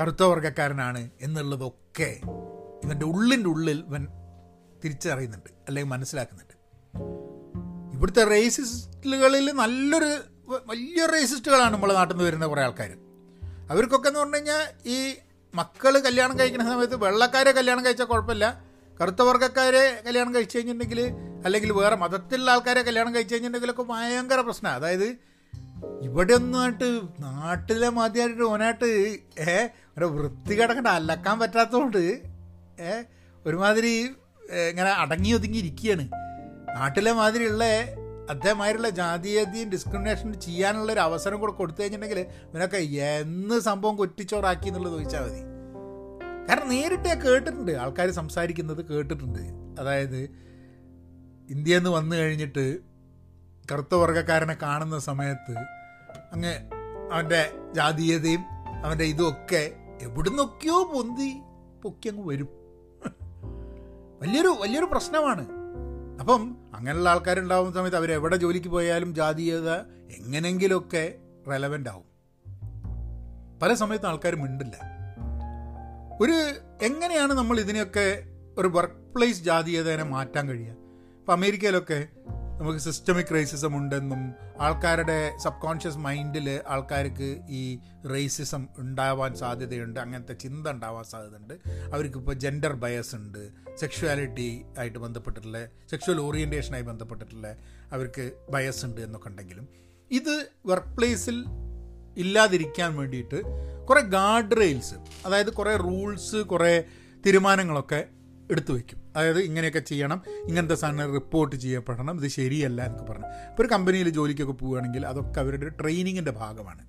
കറുത്ത വർഗക്കാരനാണ് എന്നുള്ളതൊക്കെ ഇവന്റെ ഉള്ളിന്റെ ഉള്ളിൽ ഇവൻ തിരിച്ചറിയുന്നുണ്ട് അല്ലെങ്കിൽ മനസ്സിലാക്കുന്നുണ്ട്. ഇവിടുത്തെ റേസിസ്റ്റുകളിൽ നല്ലൊരു വലിയ റേസിസ്റ്റുകളാണ് നമ്മളെ നാട്ടിൽ നിന്ന് വരുന്ന കുറേ ആൾക്കാർ അവർക്കൊക്കെ എന്ന് പറഞ്ഞു കഴിഞ്ഞാൽ ഈ മക്കൾ കല്യാണം കഴിക്കുന്ന സമയത്ത് വെള്ളക്കാരെ കല്യാണം കഴിച്ചാൽ കുഴപ്പമില്ല. കറുത്ത വർഗക്കാരെ കല്യാണം കഴിച്ചു കഴിഞ്ഞിട്ടുണ്ടെങ്കിൽ അല്ലെങ്കിൽ വേറെ മതത്തിലുള്ള ആൾക്കാരെ കല്യാണം കഴിച്ചു കഴിഞ്ഞിട്ടുണ്ടെങ്കിലൊക്കെ ഭയങ്കര പ്രശ്നമാണ് അതായത് ഇവിടെ ഒന്നായിട്ട് നാട്ടിലെ മതിയായിട്ട് ഓനായിട്ട് ഏ ഒരു വൃത്തി കിടക്കണ്ട അലക്കാൻ പറ്റാത്തതുകൊണ്ട് ഒരുമാതിരി ഇങ്ങനെ അടങ്ങി ഒതുങ്ങി ഇരിക്കുകയാണ് നാട്ടിലെ മാതിരിയുള്ള അദ്ദേഹമായിട്ടുള്ള ജാതീയതയും ഡിസ്ക്രിമിനേഷൻ ചെയ്യാനുള്ള ഒരു അവസരം കൂടെ കൊടുത്തു കഴിഞ്ഞിട്ടുണ്ടെങ്കിൽ ഇവനൊക്കെ എന്ന് സംഭവം കൊറ്റിച്ചോറാക്കി എന്നുള്ളത് ചോദിച്ചാൽ മതി. കാരണം നേരിട്ട് കേട്ടിട്ടുണ്ട് ആൾക്കാർ സംസാരിക്കുന്നത് കേട്ടിട്ടുണ്ട്. അതായത് ഇന്ത്യയിൽ നിന്ന് വന്നു കഴിഞ്ഞിട്ട് കറുത്ത വർഗക്കാരനെ കാണുന്ന സമയത്ത് അങ്ങ് അവന്റെ ജാതീയതയും അവന്റെ ഇതുമൊക്കെ എവിടുന്നൊക്കെയോ പൊന്തി പൊക്കി അങ്ങ് വരും. വലിയൊരു വലിയൊരു പ്രശ്നമാണ്. അപ്പം അങ്ങനെയുള്ള ആൾക്കാരുണ്ടാവുന്ന സമയത്ത് അവരെവിടെ ജോലിക്ക് പോയാലും ജാതീയത എങ്ങനെങ്കിലുമൊക്കെ റെലവന്റ് ആവും. പല സമയത്തും ആൾക്കാർ മിണ്ടില്ല. ഒരു എങ്ങനെയാണ് നമ്മൾ ഇതിനെയൊക്കെ ഒരു വർക്ക് പ്ലേസ് ജാതീയതനെ മാറ്റാൻ കഴിയുക? ഇപ്പം അമേരിക്കയിലൊക്കെ നമുക്ക് സിസ്റ്റമിക് റേസിസം ഉണ്ടെന്നും ആൾക്കാരുടെ സബ് കോൺഷ്യസ് മൈൻഡിൽ ആൾക്കാർക്ക് ഈ റേസിസം ഉണ്ടാവാൻ സാധ്യതയുണ്ട് അങ്ങനത്തെ ചിന്ത ഉണ്ടാവാൻ സാധ്യതയുണ്ട്. അവർക്കിപ്പോൾ ജെൻഡർ ബയസ് ഉണ്ട് സെക്ഷുവാലിറ്റി ആയിട്ട് ബന്ധപ്പെട്ടിട്ടുള്ള സെക്ഷുവൽ ഓറിയന്റേഷനായി ബന്ധപ്പെട്ടിട്ടുള്ള അവർക്ക് ബയസ് ഉണ്ട് എന്നൊക്കെ ഉണ്ടെങ്കിലും. ഇത് വർക്ക് പ്ലേസിൽ ഇല്ലാതിരിക്കാൻ വേണ്ടിയിട്ട് കുറേ ഗാർഡ് റെയിൽസ് അതായത് കുറേ റൂൾസ് കുറേ തീരുമാനങ്ങളൊക്കെ എടുത്തു വയ്ക്കും. അതായത് ഇങ്ങനെയൊക്കെ ചെയ്യണം ഇങ്ങനത്തെ സാധനം റിപ്പോർട്ട് ചെയ്യപ്പെടണം ഇത് ശരിയല്ല എന്നൊക്കെ പറഞ്ഞു. ഇപ്പോൾ ഒരു കമ്പനിയിൽ ജോലിക്കൊക്കെ പോവുകയാണെങ്കിൽ അതൊക്കെ അവരുടെ ട്രെയിനിങ്ങിന്റെ ഭാഗമാണ്.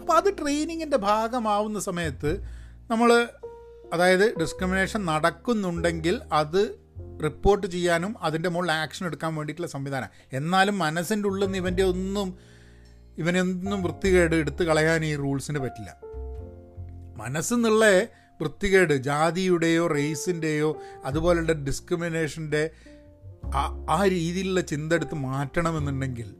അപ്പോൾ അത് ട്രെയിനിങ്ങിന്റെ ഭാഗമാവുന്ന സമയത്ത് നമ്മൾ അതായത് ഡിസ്ക്രിമിനേഷൻ നടക്കുന്നുണ്ടെങ്കിൽ അത് റിപ്പോർട്ട് ചെയ്യാനും അതിന്റെ മുകളിൽ ആക്ഷൻ എടുക്കാൻ വേണ്ടിയിട്ടുള്ള സംവിധാനം. എന്നാലും മനസ്സിന്റെ ഉള്ളിൽ നിന്ന് ഇവന്റെ ഒന്നും ഇവനൊന്നും വൃത്തികേട് എടുത്തു കളയാൻ ഈ റൂൾസിന് പറ്റില്ല. മനസ്സെന്നുള്ള വൃത്തികേട് ജാതിയുടെയോ റേസിന്റെയോ അതുപോലുള്ള ഡിസ്ക്രിമിനേഷന്റെ ആ രീതിയിലുള്ള ചിന്ത എടുത്ത് മാറ്റണമെന്നുണ്ടെങ്കിൽ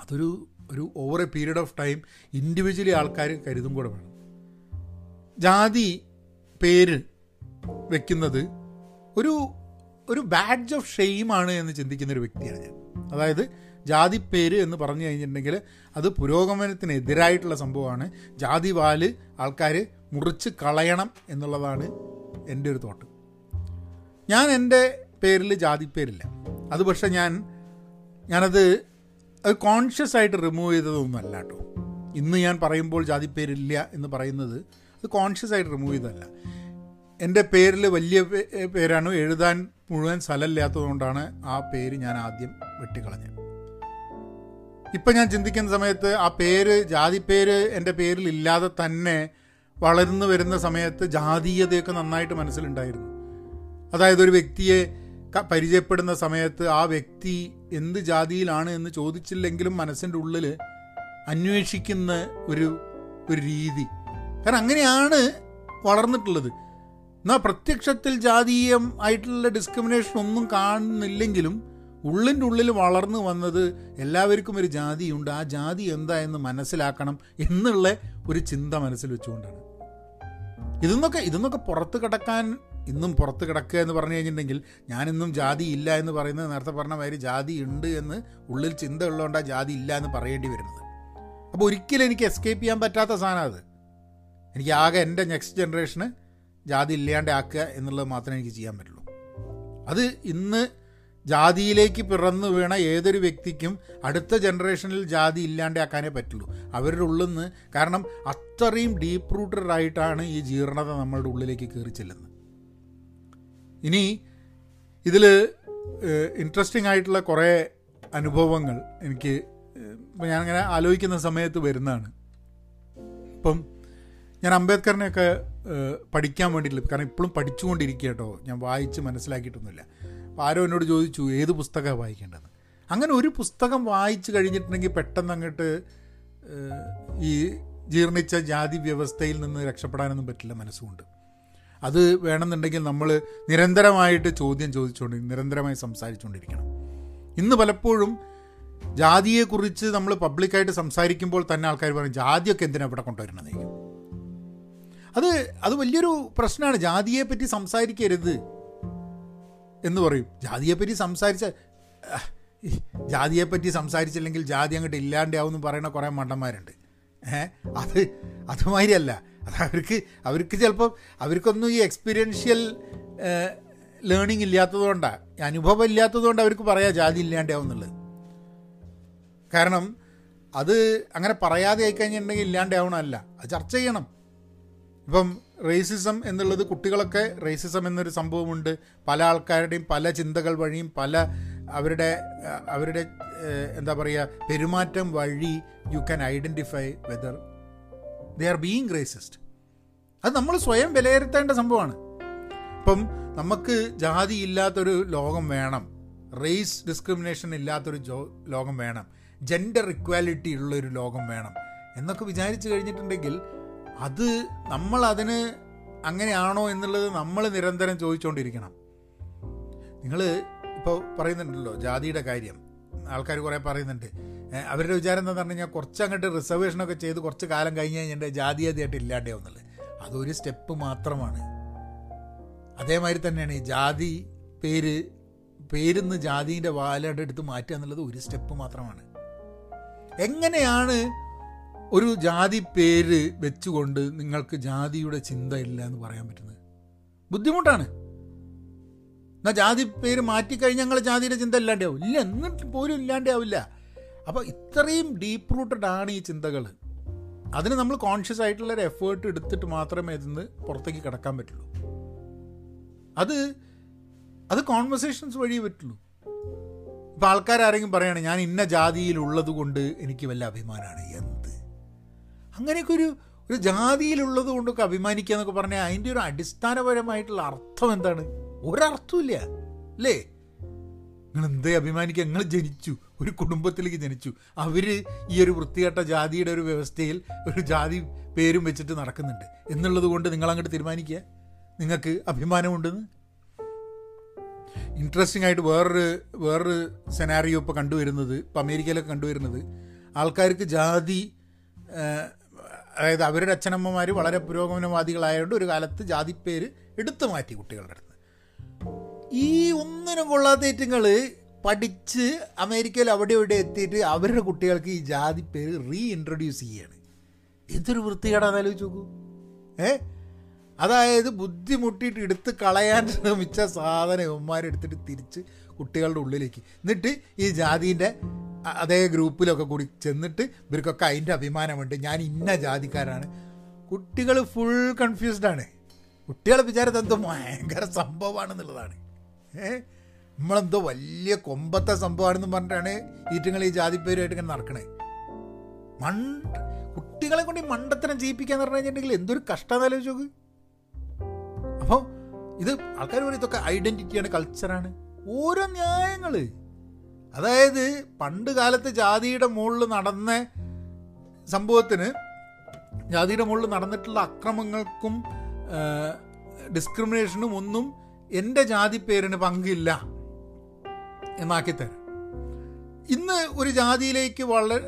അതൊരു ഒരു over a period of time individually ആൾക്കാർ കരുതും കൂടെ വേണം. ജാതി പേര് വെക്കുന്നത് ഒരു ഒരു ബാഡ്ജ് ഓഫ് ഷെയിമാണ് എന്ന് ചിന്തിക്കുന്ന ഒരു വ്യക്തിയാണ് ഞാൻ. അതായത് ജാതി പേര് എന്ന് പറഞ്ഞു കഴിഞ്ഞിട്ടുണ്ടെങ്കിൽ അത് പുരോഗമനത്തിനെതിരായിട്ടുള്ള സംഭവമാണ്. ജാതി വാൽ ആൾക്കാർ മുറിച്ച് കളയണം എന്നുള്ളതാണ് എന്റെ ഒരു തോട്ട്. ഞാൻ എന്റെ പേരിൽ ജാതി പേരില്ല. അത് പക്ഷേ ഞാൻ ഞാനത് അത് കോൺഷ്യസ് ആയിട്ട് റിമൂവ് ചെയ്തതൊന്നുമല്ല കേട്ടോ. ഇന്ന് ഞാൻ പറയുമ്പോൾ ജാതി പേരില്ല എന്ന് പറയുന്നത് അത് കോൺഷ്യസ് ആയിട്ട് റിമൂവ് ചെയ്തതല്ല. എന്റെ പേരിൽ വലിയ പേരാണ് എഴുതാൻ മുഴുവൻ സ്ഥലമില്ലാത്തതുകൊണ്ടാണ് ആ പേര് ഞാൻ ആദ്യം വെട്ടിക്കളഞ്ഞത്. ഇപ്പം ഞാൻ ചിന്തിക്കുന്ന സമയത്ത് ആ പേര് ജാതി പേര് എന്റെ പേരിൽ ഇല്ലാതെ തന്നെ വളർന്നു വരുന്ന സമയത്ത് ജാതീയതയൊക്കെ നന്നായിട്ട് മനസ്സിലുണ്ടായിരുന്നു. അതായത് ഒരു വ്യക്തിയെ പരിചയപ്പെടുന്ന സമയത്ത് ആ വ്യക്തി എന്ത് ജാതിയിലാണ് എന്ന് ചോദിച്ചില്ലെങ്കിലും മനസ്സിന്റെ ഉള്ളിൽ അന്വേഷിക്കുന്ന ഒരു ഒരു രീതി. കാരണം അങ്ങനെയാണ് വളർന്നിട്ടുള്ളത്. എന്നാൽ പ്രത്യക്ഷത്തിൽ ജാതീയം ആയിട്ടുള്ള ഡിസ്ക്രിമിനേഷൻ ഒന്നും കാണുന്നില്ലെങ്കിലും ഉള്ളിന്റെ ഉള്ളിൽ വളർന്നു വന്നത് എല്ലാവർക്കും ഒരു ജാതിയുണ്ട്. ആ ജാതി എന്താ എന്ന് മനസ്സിലാക്കണം എന്നുള്ള ഒരു ചിന്ത മനസ്സിൽ വെച്ചുകൊണ്ടാണ്. ഇതൊന്നൊക്കെ ഇതെന്നൊക്കെ പുറത്ത് കിടക്കാൻ ഇന്നും പുറത്ത് കിടക്കുക എന്ന് പറഞ്ഞു കഴിഞ്ഞിട്ടുണ്ടെങ്കിൽ ഞാനിന്നും ജാതി ഇല്ല എന്ന് പറയുന്നത് നേരത്തെ പറഞ്ഞ മാതിരി ജാതി ഉണ്ട് എന്ന് ഉള്ളിൽ ചിന്ത ഉള്ളതുകൊണ്ടാണ് ജാതി ഇല്ല എന്ന് പറയേണ്ടി വരുന്നത്. അപ്പോൾ ഒരിക്കലും എനിക്ക് എസ്കേപ്പ് ചെയ്യാൻ പറ്റാത്ത സാധനം അത്. എനിക്ക് ആകെ എന്റെ നെക്സ്റ്റ് ജനറേഷന് ജാതി ഇല്ലാണ്ട് ആക്കുക എന്നുള്ളത് മാത്രമേ എനിക്ക് ചെയ്യാൻ പറ്റുള്ളൂ. അത് ഇന്ന് ജാതിയിലേക്ക് പിറന്നു വീണ ഏതൊരു വ്യക്തിക്കും അടുത്ത ജനറേഷനിൽ ജാതി ഇല്ലാണ്ടാക്കാനേ പറ്റുള്ളൂ. അവരുടെ ഉള്ളിൽ നിന്ന് കാരണം അത്രയും ഡീപ്പ് റൂട്ടഡ് ആയിട്ടാണ് ഈ ജീർണത നമ്മളുടെ ഉള്ളിലേക്ക് കയറി ചെല്ലുന്നത്. ഇനി ഇതിൽ ഇൻട്രസ്റ്റിംഗ് ആയിട്ടുള്ള കുറേ അനുഭവങ്ങൾ എനിക്ക് ഞാനങ്ങനെ ആലോചിക്കുന്ന സമയത്ത് വരുന്നതാണ്. ഇപ്പം ഞാൻ അംബേദ്കറിനെയൊക്കെ പഠിക്കാൻ വേണ്ടിയിട്ടില്ല കാരണം ഇപ്പോഴും പഠിച്ചുകൊണ്ടിരിക്കുക കേട്ടോ ഞാൻ വായിച്ച് മനസ്സിലാക്കിയിട്ടൊന്നുമില്ല. അപ്പോൾ ആരോ എന്നോട് ചോദിച്ചു ഏത് പുസ്തകമാണ് വായിക്കേണ്ടത്? അങ്ങനെ ഒരു പുസ്തകം വായിച്ചു കഴിഞ്ഞിട്ടുണ്ടെങ്കിൽ പെട്ടെന്ന് അങ്ങോട്ട് ഈ ജീർണിച്ച ജാതി വ്യവസ്ഥയിൽ നിന്ന് രക്ഷപ്പെടാനൊന്നും പറ്റില്ല മനസ്സുകൊണ്ട്. അത് വേണമെന്നുണ്ടെങ്കിൽ നമ്മൾ നിരന്തരമായിട്ട് ചോദ്യം ചോദിച്ചുകൊണ്ട് നിരന്തരമായി സംസാരിച്ചുകൊണ്ടിരിക്കണം ഇന്ന് പലപ്പോഴും ജാതിയെക്കുറിച്ച് നമ്മൾ പബ്ലിക്കായിട്ട് സംസാരിക്കുമ്പോൾ തന്നെ ആൾക്കാർ പറയും ജാതിയൊക്കെ എന്തിനാ ഇവിടെ കൊണ്ടുവരണത് അത് അത് വലിയൊരു പ്രശ്നമാണ്. ജാതിയെ പറ്റി സംസാരിക്കരുത്. എന്ന് പറയും. ജാതിയെപ്പറ്റി സംസാരിച്ച ജാതിയെപ്പറ്റി സംസാരിച്ചില്ലെങ്കിൽ ജാതി അങ്ങോട്ട് ഇല്ലാണ്ടാവും എന്ന് പറയുന്ന കുറേ മണ്ടന്മാരുണ്ട്. ഏ അത് അതുമാതിരിയല്ല. അത് അവർക്ക് അവർക്ക് ചിലപ്പോൾ അവർക്കൊന്നും ഈ എക്സ്പീരിയൻഷ്യൽ ലേണിംഗ് ഇല്ലാത്തതുകൊണ്ടാണ് അനുഭവം ഇല്ലാത്തതുകൊണ്ട് അവർക്ക് പറയാം ജാതി ഇല്ലാണ്ടാവും എന്നുള്ളത്. കാരണം അത് അങ്ങനെ പറയാതെ ആയിക്കഴിഞ്ഞിട്ടുണ്ടെങ്കിൽ ഇല്ലാണ്ടാവണമല്ല അത് ചർച്ച ചെയ്യണം. ഇപ്പം റേസിസം എന്നുള്ളത് കുട്ടികളൊക്കെ റേസിസം എന്നൊരു സംഭവമുണ്ട്. പല ആൾക്കാരുടെയും പല ചിന്തകൾ വഴിയും പല അവരുടെ അവരുടെ എന്താ പറയുക പെരുമാറ്റം വഴി you can identify whether they are being racist അത് നമ്മൾ സ്വയം വിലയിരുത്തേണ്ട സംഭവമാണ്. ഇപ്പം നമുക്ക് ജാതി ഇല്ലാത്തൊരു ലോകം വേണം. റേസ് ഡിസ്ക്രിമിനേഷൻ ഇല്ലാത്തൊരു ജോ ലോകം വേണം. ജെൻഡർ ഇക്വാലിറ്റി ഉള്ളൊരു ലോകം വേണം. എന്നൊക്കെ വിചാരിച്ചു കഴിഞ്ഞിട്ടുണ്ടെങ്കിൽ അത് നമ്മൾ അതിന് അങ്ങനെയാണോ എന്നുള്ളത് നമ്മൾ നിരന്തരം ചോദിച്ചുകൊണ്ടിരിക്കണം നിങ്ങൾ ഇപ്പോൾ പറയുന്നുണ്ടല്ലോ ജാതിയുടെ കാര്യം. ആൾക്കാർ കുറേ പറയുന്നുണ്ട്. അവരുടെ വിചാരം എന്താണെന്ന് പറഞ്ഞു കഴിഞ്ഞാൽ കുറച്ച് അങ്ങോട്ട് റിസർവേഷനൊക്കെ ചെയ്ത് കുറച്ച് കാലം കഴിഞ്ഞ് കഴിഞ്ഞിട്ട് ജാതീയതയായിട്ട് ഇല്ലാണ്ടാവുന്നുള്ളത് അതൊരു സ്റ്റെപ്പ് മാത്രമാണ്. അതേമാതിരി തന്നെയാണ് ഈ ജാതി പേര് പേരിന്ന് ജാതിന്റെ വാലടെ എടുത്ത് മാറ്റുക എന്നുള്ളത് ഒരു സ്റ്റെപ്പ് മാത്രമാണ്. എങ്ങനെയാണ് ഒരു ജാതി പേര് വെച്ചുകൊണ്ട് നിങ്ങൾക്ക് ജാതിയുടെ ചിന്ത ഇല്ല എന്ന് പറയാൻ പറ്റുന്നത്. ബുദ്ധിമുട്ടാണ്. എന്നാൽ ജാതി പേര് മാറ്റിക്കഴിഞ്ഞാൽ ഞങ്ങൾ ജാതിയുടെ ചിന്ത ഇല്ലാണ്ടാവും. ഇല്ല എന്നിട്ട് പോലും ഇല്ലാണ്ടാവില്ല. അപ്പോൾ ഇത്രയും ഡീപ്പ് റൂട്ടഡ് ആണ് ഈ ചിന്തകൾ അതിന് നമ്മൾ കോൺഷ്യസ് ആയിട്ടുള്ള ഒരു എഫേർട്ട് എടുത്തിട്ട് മാത്രമേ ഇതിന്ന് പുറത്തേക്ക് കിടക്കാൻ പറ്റുള്ളൂ. അത് അത് കോൺവെർസേഷൻസ് വഴി പറ്റുള്ളൂ. ഇപ്പം ആൾക്കാരാരെങ്കിലും പറയാണ് ഞാൻ ഇന്ന ജാതിയിലുള്ളത് കൊണ്ട് എനിക്ക് വല്ല അഭിമാനമാണ് എന്ത് അങ്ങനെയൊക്കെ ഒരു ഒരു ജാതിയിലുള്ളത് കൊണ്ടൊക്കെ അഭിമാനിക്കുക എന്നൊക്കെ പറഞ്ഞാൽ അതിന്റെ ഒരു അടിസ്ഥാനപരമായിട്ടുള്ള അർത്ഥം എന്താണ്? ഒരർത്ഥമില്ല അല്ലേ? നിങ്ങൾ എന്തേ അഭിമാനിക്കുക? നിങ്ങൾ ജനിച്ചു. ഒരു കുടുംബത്തിലേക്ക് ജനിച്ചു. അവർ ഈ ഒരു വൃത്തികെട്ട ജാതിയുടെ ഒരു വ്യവസ്ഥയിൽ ഒരു ജാതി പേരും വെച്ചിട്ട് നടക്കുന്നുണ്ട്. എന്നുള്ളത് കൊണ്ട് നിങ്ങൾ അങ്ങോട്ട് തീരുമാനിക്കുക. നിങ്ങൾക്ക് അഭിമാനമുണ്ടെന്ന്? ഇൻട്രസ്റ്റിംഗ് ആയിട്ട് വേറൊരു വേറൊരു സെനാറിയോ ഇപ്പോൾ കണ്ടുവരുന്നത് ഇപ്പോൾ അമേരിക്കയിലൊക്കെ കണ്ടുവരുന്നത്. ആൾക്കാർക്ക് ജാതി അതായത് അവരുടെ അച്ഛനമ്മമാർ വളരെ പുരോഗമനവാദികളായതുകൊണ്ട് ഒരു കാലത്ത് ജാതിപ്പേര് എടുത്തു മാറ്റി കുട്ടികളുടെ അടുത്ത്. ഈ ഒന്നിനും കൊള്ളാത്ത ഏറ്റുങ്ങൾ പഠിച്ച് അമേരിക്കയിൽ അവിടെ ഇവിടെ എത്തിയിട്ട് അവരുടെ കുട്ടികൾക്ക് ഈ ജാതി പേര് റീ ഇൻട്രൊഡ്യൂസ് ചെയ്യാണ്. എന്തൊരു വൃത്തികേടാന്ന് ആലോചിച്ച് നോക്കൂ. ഏ? അതായത് ബുദ്ധിമുട്ടിയിട്ട് എടുത്ത് കളയാൻ ശ്രമിച്ച സാധനം ഇവന്മാരെടുത്തിട്ട് തിരിച്ച് കുട്ടികളുടെ ഉള്ളിലേക്ക്. എന്നിട്ട് ഈ ജാതിന്റെ അതേ ഗ്രൂപ്പിലൊക്കെ കൂടി ചെന്നിട്ട് ഇവർക്കൊക്കെ അതിന്റെ അഭിമാനമുണ്ട്. ഞാൻ ഇന്ന ജാതിക്കാരാണ്. കുട്ടികൾ ഫുൾ കൺഫ്യൂസ്ഡ് ആണ്. കുട്ടികളെ വിചാരത്തെ എന്തോ ഭയങ്കര സംഭവമാണെന്നുള്ളതാണ്. ഏ? നമ്മളെന്തോ വലിയ കൊമ്പത്തെ സംഭവമാണെന്ന് പറഞ്ഞിട്ടാണ് ഈറ്റുങ്ങൾ ഈ ജാതിപ്പേരുമായിട്ട് ഇങ്ങനെ നടക്കണേ. മണ്ട കുട്ടികളെ കൊണ്ട് ഈ മണ്ടത്തരം ജയിപ്പിക്കാന്ന് പറഞ്ഞു കഴിഞ്ഞിട്ടുണ്ടെങ്കിൽ എന്തൊരു കഷ്ടം ആലോചിച്ച് നോക്ക്. അപ്പോൾ ഇത് ആൾക്കാർ പറയും ഇതൊക്കെ ഐഡന്റിറ്റിയാണ് കൾച്ചറാണ് ഓരോ ന്യായങ്ങൾ. അതായത് പണ്ട് കാലത്ത് ജാതിയുടെ മുകളിൽ നടന്ന സംഭവത്തിന് ജാതിയുടെ മുകളിൽ നടന്നിട്ടുള്ള അക്രമങ്ങൾക്കും ഡിസ്ക്രിമിനേഷനും ഒന്നും എന്റെ ജാതി പേരിന് പങ്കില്ല എന്നാക്കി തരാം. ഇന്ന് ഒരു ജാതിയിലേക്ക് വളർ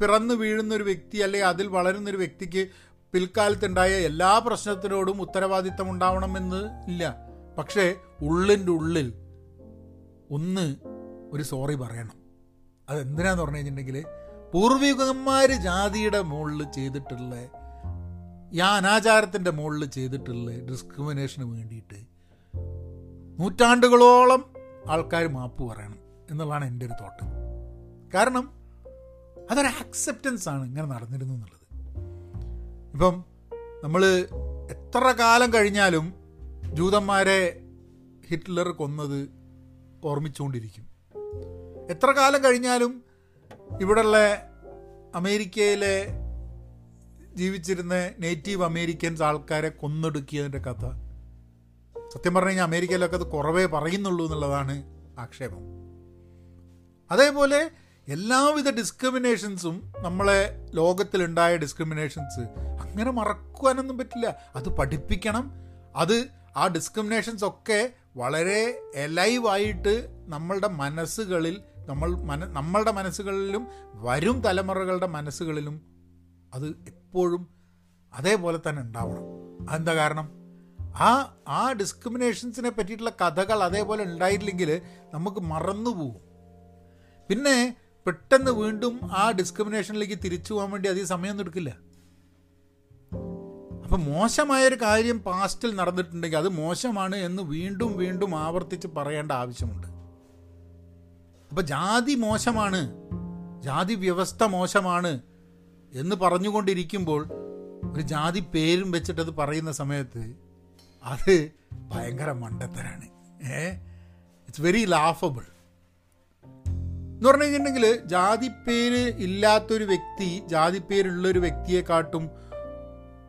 പിറന്നു വീഴുന്ന ഒരു വ്യക്തി അല്ലെങ്കിൽ അതിൽ വളരുന്ന ഒരു വ്യക്തിക്ക് പിൽക്കാലത്തുണ്ടായ എല്ലാ പ്രശ്നത്തിനോടും ഉത്തരവാദിത്തം ഉണ്ടാവണമെന്ന് ഇല്ല. പക്ഷേ ഉള്ളിന്റെ ഉള്ളിൽ ഒന്ന് ഒരു സോറി പറയണം. അതെന്തിനാന്ന് പറഞ്ഞു കഴിഞ്ഞിട്ടുണ്ടെങ്കിൽ പൂർവികന്മാർ ജാതിയുടെ മുകളിൽ ചെയ്തിട്ടുള്ള ഈ അനാചാരത്തിന്റെ മുകളിൽ ചെയ്തിട്ടുള്ള ഡിസ്ക്രിമിനേഷന് വേണ്ടിയിട്ട് നൂറ്റാണ്ടുകളോളം ആൾക്കാർ മാപ്പ് പറയണം എന്നുള്ളതാണ് എന്റെ ഒരു തോട്ട്. കാരണം അതൊരു ആക്സെപ്റ്റൻസ് ആണ് ഇങ്ങനെ നടന്നിരുന്നു എന്നുള്ളത്. ഇപ്പം നമ്മൾ എത്ര കാലം കഴിഞ്ഞാലും ജൂതന്മാരെ ഹിറ്റ്ലർ കൊന്നത് ഓർമ്മിച്ചുകൊണ്ടിരിക്കും എത്ര കാലം കഴിഞ്ഞാലും ഇവിടെയുള്ള അമേരിക്കയിലെ ജീവിച്ചിരുന്ന നേറ്റീവ് അമേരിക്കൻസ് ആൾക്കാരെ കൊന്നൊടുക്കിയതിന്റെ കഥ. സത്യം പറഞ്ഞു കഴിഞ്ഞാൽ അമേരിക്കയിലൊക്കെ അത് കുറവേ പറയുന്നുള്ളൂ എന്നുള്ളതാണ് ആക്ഷേപം. അതേപോലെ എല്ലാവിധ ഡിസ്ക്രിമിനേഷൻസും നമ്മളെ ലോകത്തിലുണ്ടായ ഡിസ്ക്രിമിനേഷൻസ് അങ്ങനെ മറക്കുവാനൊന്നും പറ്റില്ല. അത് പഠിപ്പിക്കണം. അത് ആ ഡിസ്ക്രിമിനേഷൻസ് ഒക്കെ വളരെ എലൈവായിട്ട് നമ്മളുടെ മനസ്സുകളിൽ നമ്മൾ മന നമ്മളുടെ മനസ്സുകളിലും വരും തലമുറകളുടെ മനസ്സുകളിലും അത് എപ്പോഴും അതേപോലെ തന്നെ ഉണ്ടാവണം. അതെന്താ കാരണം? ആ ആ ഡിസ്ക്രിമിനേഷൻസിനെ പറ്റിയിട്ടുള്ള കഥകൾ അതേപോലെ ഉണ്ടായിട്ടില്ലെങ്കിൽ നമുക്ക് മറന്നു പോകും. പിന്നെ പെട്ടെന്ന് വീണ്ടും ആ ഡിസ്ക്രിമിനേഷനിലേക്ക് തിരിച്ചു പോകാൻ വേണ്ടി അധികം സമയമൊന്നും എടുക്കില്ല. അപ്പം മോശമായൊരു കാര്യം പാസ്റ്റിൽ നടന്നിട്ടുണ്ടെങ്കിൽ അത് മോശമാണ് എന്ന് വീണ്ടും വീണ്ടും ആവർത്തിച്ച് പറയേണ്ട ആവശ്യമുണ്ട്. അപ്പം ജാതി മോശമാണ് ജാതി വ്യവസ്ഥ മോശമാണ് എന്ന് പറഞ്ഞുകൊണ്ടിരിക്കുമ്പോൾ ഒരു ജാതി പേരും വെച്ചിട്ടത് പറയുന്ന സമയത്ത് അത് ഭയങ്കര മണ്ടത്തരാണ്. ഏ? ഇറ്റ്സ് വെരി ലാഫബിൾ എന്ന് പറഞ്ഞു കഴിഞ്ഞിട്ടുണ്ടെങ്കിൽ ജാതിപ്പേര് ഇല്ലാത്തൊരു വ്യക്തി ജാതിപ്പേരുള്ളൊരു വ്യക്തിയെക്കാട്ടും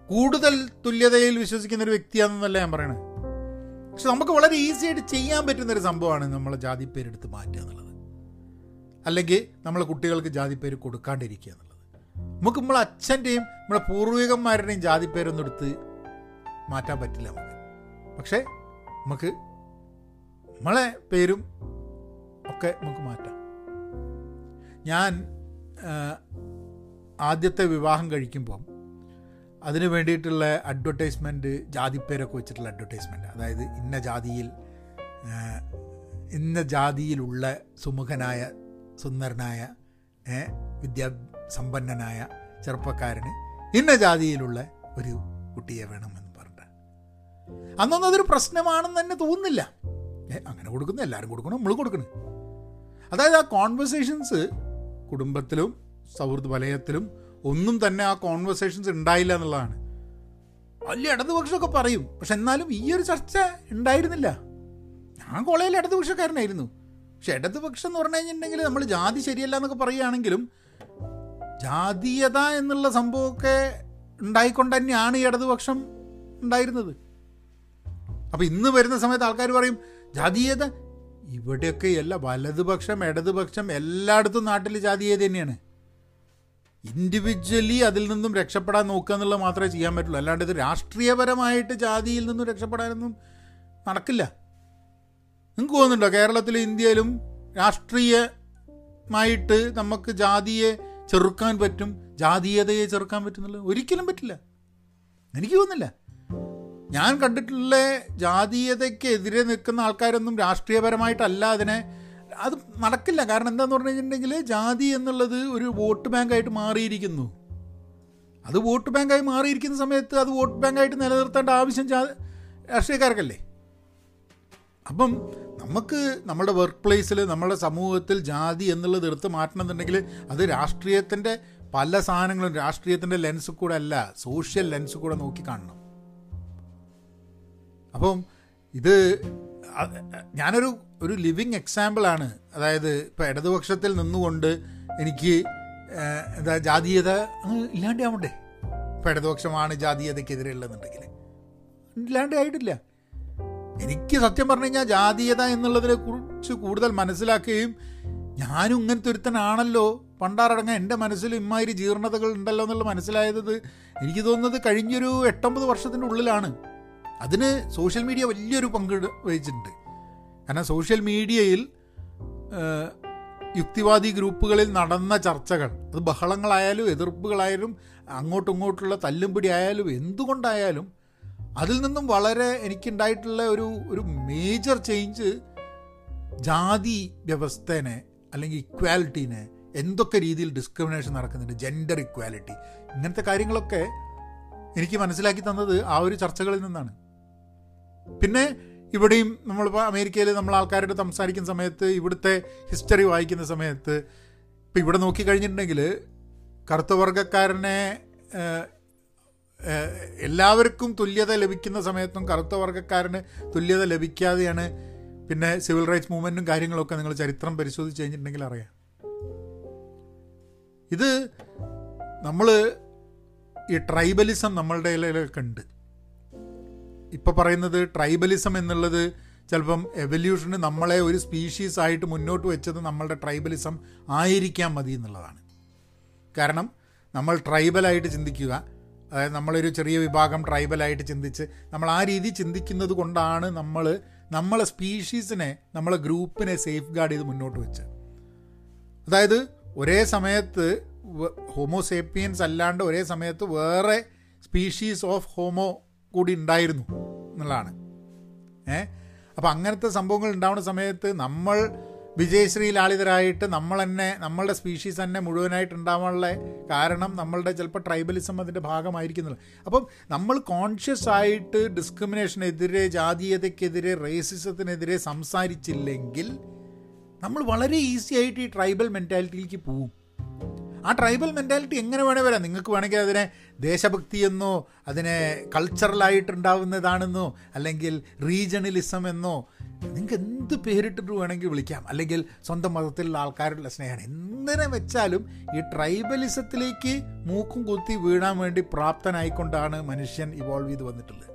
കൂടുതൽ തുല്യതയിൽ വിശ്വസിക്കുന്ന ഒരു വ്യക്തിയാണെന്നല്ല ഞാൻ പറയണത്. പക്ഷെ നമുക്ക് വളരെ ഈസി ആയിട്ട് ചെയ്യാൻ പറ്റുന്ന ഒരു സംഭവമാണ് നമ്മളെ ജാതിപ്പേരെടുത്ത് മാറ്റുക എന്നുള്ളത്. അല്ലെങ്കിൽ നമ്മൾ കുട്ടികൾക്ക് ജാതിപ്പേര് കൊടുക്കാണ്ടിരിക്കുക എന്നുള്ളത്. നമുക്ക് നമ്മളെ അച്ഛന്റെയും നമ്മളെ പൂർവികന്മാരുടെയും ജാതിപ്പേരൊന്നും എടുത്ത് മാറ്റാൻ പറ്റില്ല നമുക്ക്. പക്ഷേ നമുക്ക് നമ്മളെ പേരും ഒക്കെ നമുക്ക് മാറ്റാം. ഞാൻ ആദ്യത്തെ വിവാഹം കഴിക്കുമ്പം അതിന് വേണ്ടിയിട്ടുള്ള അഡ്വർടൈസ്മെന്റ് ജാതിപ്പേരൊക്കെ വെച്ചിട്ടുള്ള അഡ്വർടൈസ്മെന്റ് അതായത് ഇന്ന ജാതിയിൽ ഇന്ന ജാതിയിലുള്ള സുമുഖനായ സുന്ദരനായ വിദ്യാസമ്പന്നനായ ചെറുപ്പക്കാരന് ഇന്ന ജാതിയിലുള്ള ഒരു കുട്ടിയെ വേണമെന്ന് പറഞ്ഞു അന്നൊന്നും അതൊരു പ്രശ്നമാണെന്ന് തന്നെ തോന്നുന്നില്ല. അങ്ങനെ കൊടുക്കുന്നു എല്ലാവരും കൊടുക്കണം നമ്മൾ കൊടുക്കണം. അതായത് ആ കോൺവെർസേഷൻസ് കുടുംബത്തിലും സൗഹൃദ വലയത്തിലും ഒന്നും തന്നെ ആ കോൺവെർസേഷൻസ് ഉണ്ടായില്ല എന്നുള്ളതാണ്. വലിയ ഇടതുപക്ഷമൊക്കെ പറയും പക്ഷെ എന്നാലും ഈ ഒരു ചർച്ച ഉണ്ടായിരുന്നില്ല. ഞാൻ കോളേജിൽ ഇടതുപക്ഷക്കാരനായിരുന്നു. പക്ഷെ ഇടതുപക്ഷം എന്ന് പറഞ്ഞു കഴിഞ്ഞിട്ടുണ്ടെങ്കിൽ നമ്മൾ ജാതി ശരിയല്ല എന്നൊക്കെ പറയുകയാണെങ്കിലും ജാതീയത എന്നുള്ള സംഭവമൊക്കെ ഉണ്ടായിക്കൊണ്ട് തന്നെയാണ് ഈ ഇടതുപക്ഷം ഉണ്ടായിരുന്നത്. അപ്പം ഇന്ന് വരുന്ന സമയത്ത് ആൾക്കാർ പറയും ജാതീയത? ഇവിടെയൊക്കെ എല്ലാ വലതുപക്ഷം ഇടതുപക്ഷം എല്ലായിടത്തും നാട്ടിൽ ജാതീയത തന്നെയാണ്. ഇൻഡിവിജ്വലി അതിൽ നിന്നും രക്ഷപ്പെടാൻ നോക്കുക എന്നുള്ളത് മാത്രമേ ചെയ്യാൻ പറ്റുള്ളൂ. അല്ലാണ്ട് ഇത് രാഷ്ട്രീയപരമായിട്ട് ജാതിയിൽ നിന്നും രക്ഷപ്പെടാനൊന്നും നടക്കില്ല. നിങ്ങൾക്ക് തോന്നുന്നുണ്ടോ കേരളത്തിലും ഇന്ത്യയിലും രാഷ്ട്രീയമായിട്ട് നമുക്ക് ജാതിയെ ചെറുക്കാൻ പറ്റും ജാതീയതയെ ചെറുക്കാൻ പറ്റുന്നുള്ളത് ഒരിക്കലും പറ്റില്ല. എനിക്ക് തോന്നുന്നില്ല. ഞാൻ കണ്ടിട്ടുള്ള ജാതീയതയ്ക്കെതിരെ നിൽക്കുന്ന ആൾക്കാരൊന്നും രാഷ്ട്രീയപരമായിട്ടല്ല അതിനെ അത് നടക്കില്ല. കാരണം എന്താന്ന് പറഞ്ഞു കഴിഞ്ഞിട്ടുണ്ടെങ്കിൽ ജാതി എന്നുള്ളത് ഒരു വോട്ട് ബാങ്കായിട്ട് മാറിയിരിക്കുന്നു. അത് വോട്ട് ബാങ്കായി മാറിയിരിക്കുന്ന സമയത്ത് അത് വോട്ട് ബാങ്കായിട്ട് നിലനിർത്തേണ്ട ആവശ്യം രാഷ്ട്രീയക്കാർക്കല്ലേ? അപ്പം നമുക്ക് നമ്മുടെ വർക്ക് പ്ലേസിൽ നമ്മുടെ സമൂഹത്തിൽ ജാതി എന്നുള്ളത് എടുത്ത് മാറ്റണമെന്നുണ്ടെങ്കിൽ അത് രാഷ്ട്രീയത്തിന്റെ പല സാധനങ്ങളും രാഷ്ട്രീയത്തിന്റെ ലെൻസ് കൂടെ അല്ല സോഷ്യൽ ലെൻസ് കൂടെ നോക്കി കാണണം. അപ്പം ഇത് ഞാനൊരു ഒരു ലിവിങ് എക്സാമ്പിളാണ് അതായത് ഇപ്പം ഇടതുപക്ഷത്തിൽ നിന്നുകൊണ്ട് എനിക്ക് എന്താ ജാതീയത ഇല്ലാണ്ടാവണ്ടേ? ഇപ്പം ഇടതുപക്ഷമാണ് ജാതീയതയ്ക്കെതിരെയുള്ളതെന്നുണ്ടെങ്കിൽ ഇല്ലാണ്ട് ആയിട്ടില്ല എനിക്ക് സത്യം പറഞ്ഞു കഴിഞ്ഞാൽ ജാതീയത എന്നുള്ളതിനെ കുറിച്ച് കൂടുതൽ മനസ്സിലാക്കുകയും ഞാനും ഇങ്ങനത്തെ ഒരുത്തനാണല്ലോ. പണ്ടാറടങ്ങാൻ എന്റെ മനസ്സിൽ ഇമ്മാതിരി ജീർണതകൾ ഉണ്ടല്ലോ എന്നുള്ള മനസ്സിലായത് എനിക്ക് തോന്നുന്നത് കഴിഞ്ഞൊരു എട്ടൊമ്പത് വർഷത്തിന്റെ ഉള്ളിലാണ്. അതിന് സോഷ്യൽ മീഡിയ വലിയൊരു പങ്ക് വഹിച്ചിട്ടുണ്ട്. കാരണം സോഷ്യൽ മീഡിയയിൽ യുക്തിവാദി ഗ്രൂപ്പുകളിൽ നടന്ന ചർച്ചകൾ അത് ബഹളങ്ങളായാലും എതിർപ്പുകളായാലും അങ്ങോട്ടും ഇങ്ങോട്ടുള്ള തല്ലുംപിടി ആയാലും എന്തുകൊണ്ടായാലും അതിൽ നിന്നും വളരെ എനിക്കുണ്ടായിട്ടുള്ള ഒരു ഒരു മേജർ ചേഞ്ച് ജാതി വ്യവസ്ഥേനെ അല്ലെങ്കിൽ ഇക്വാലിറ്റീനെ എന്തൊക്കെ രീതിയിൽ ഡിസ്ക്രിമിനേഷൻ നടക്കുന്നുണ്ട് ജെൻഡർ ഇക്വാലിറ്റി ഇങ്ങനത്തെ കാര്യങ്ങളൊക്കെ എനിക്ക് മനസ്സിലാക്കി തന്നത് ആ ഒരു ചർച്ചകളിൽ നിന്നാണ്. പിന്നെ ഇവിടെയും നമ്മളിപ്പോൾ അമേരിക്കയിൽ നമ്മൾ ആൾക്കാരോട് സംസാരിക്കുന്ന സമയത്ത് ഇവിടുത്തെ ഹിസ്റ്ററി വായിക്കുന്ന സമയത്ത് ഇപ്പം ഇവിടെ നോക്കിക്കഴിഞ്ഞിട്ടുണ്ടെങ്കിൽ കറുത്ത വർഗക്കാരനെ എല്ലാവർക്കും തുല്യത ലഭിക്കുന്ന സമയത്തും കറുത്ത വർഗക്കാരന് തുല്യത ലഭിക്കാതെയാണ് പിന്നെ സിവിൽ റൈറ്റ്സ് മൂവ്മെന്റും കാര്യങ്ങളൊക്കെ നിങ്ങൾ ചരിത്രം പരിശോധിച്ച് കഴിഞ്ഞിട്ടുണ്ടെങ്കിൽ അറിയാം. ഇത് നമ്മൾ ഈ ട്രൈബലിസം നമ്മളുടെ ഇടയിലൊക്കെ ഉണ്ട്. ഇപ്പോൾ പറയുന്നത് ട്രൈബലിസം എന്നുള്ളത് ചിലപ്പം എവല്യൂഷന് നമ്മളെ ഒരു സ്പീഷീസ് ആയിട്ട് മുന്നോട്ട് വെച്ചത് നമ്മളുടെ ട്രൈബലിസം ആയിരിക്കാൻ മതി എന്നുള്ളതാണ്. കാരണം നമ്മൾ ട്രൈബലായിട്ട് ചിന്തിക്കുക അതായത് നമ്മളൊരു ചെറിയ വിഭാഗം ട്രൈബലായിട്ട് ചിന്തിച്ച് നമ്മൾ ആ രീതി ചിന്തിക്കുന്നത് കൊണ്ടാണ് നമ്മൾ നമ്മളെ സ്പീഷീസിനെ നമ്മളെ ഗ്രൂപ്പിനെ സേഫ് ഗാർഡ് ചെയ്ത് മുന്നോട്ട് വെച്ചത്. അതായത് ഒരേ സമയത്ത് ഹോമോസേപ്പിയൻസ് അല്ലാണ്ട് ഒരേ സമയത്ത് വേറെ സ്പീഷീസ് ഓഫ് ഹോമോ കൂടി ഉണ്ടായിരുന്നു എന്നുള്ളതാണ്. ഏ? അപ്പം അങ്ങനത്തെ സംഭവങ്ങൾ ഉണ്ടാവുന്ന സമയത്ത് നമ്മൾ വിജയശ്രീ ലാളിതരായിട്ട് നമ്മൾ തന്നെ നമ്മളുടെ സ്പീഷീസ് തന്നെ മുഴുവനായിട്ട് ഉണ്ടാവാനുള്ള കാരണം നമ്മളുടെ ചിലപ്പോൾ ട്രൈബലിസം അതിന്റെ ഭാഗമായിരിക്കുന്നില്ല. അപ്പം നമ്മൾ കോൺഷ്യസ് ആയിട്ട് ഡിസ്ക്രിമിനേഷനെതിരെ ജാതീയതയ്ക്കെതിരെ റേസിസത്തിനെതിരെ സംസാരിച്ചില്ലെങ്കിൽ നമ്മൾ വളരെ ഈസി ആയിട്ട് ഈ ട്രൈബൽ മെന്റാലിറ്റിയിലേക്ക് പോവും ആ ട്രൈബൽ മെന്റാലിറ്റി എങ്ങനെ വേണേൽ വരാം? നിങ്ങൾക്ക് വേണമെങ്കിൽ അതിനെ ദേശഭക്തി എന്നോ അതിനെ കൾച്ചറലായിട്ടുണ്ടാവുന്നതാണെന്നോ അല്ലെങ്കിൽ റീജണലിസം എന്നോ നിങ്ങൾക്ക് എന്ത് പേരിട്ടിട്ട് വേണമെങ്കിൽ വിളിക്കാം. അല്ലെങ്കിൽ സ്വന്തം മതത്തിലുള്ള ആൾക്കാരുടെ സ്നേഹമാണ്. എന്തിനെ വെച്ചാലും ഈ ട്രൈബലിസത്തിലേക്ക് മൂക്കും കുത്തി വീഴാൻ വേണ്ടി പ്രാപ്തനായിക്കൊണ്ടാണ് മനുഷ്യൻ ഇവോൾവ് ചെയ്ത് വന്നിട്ടുള്ളത്.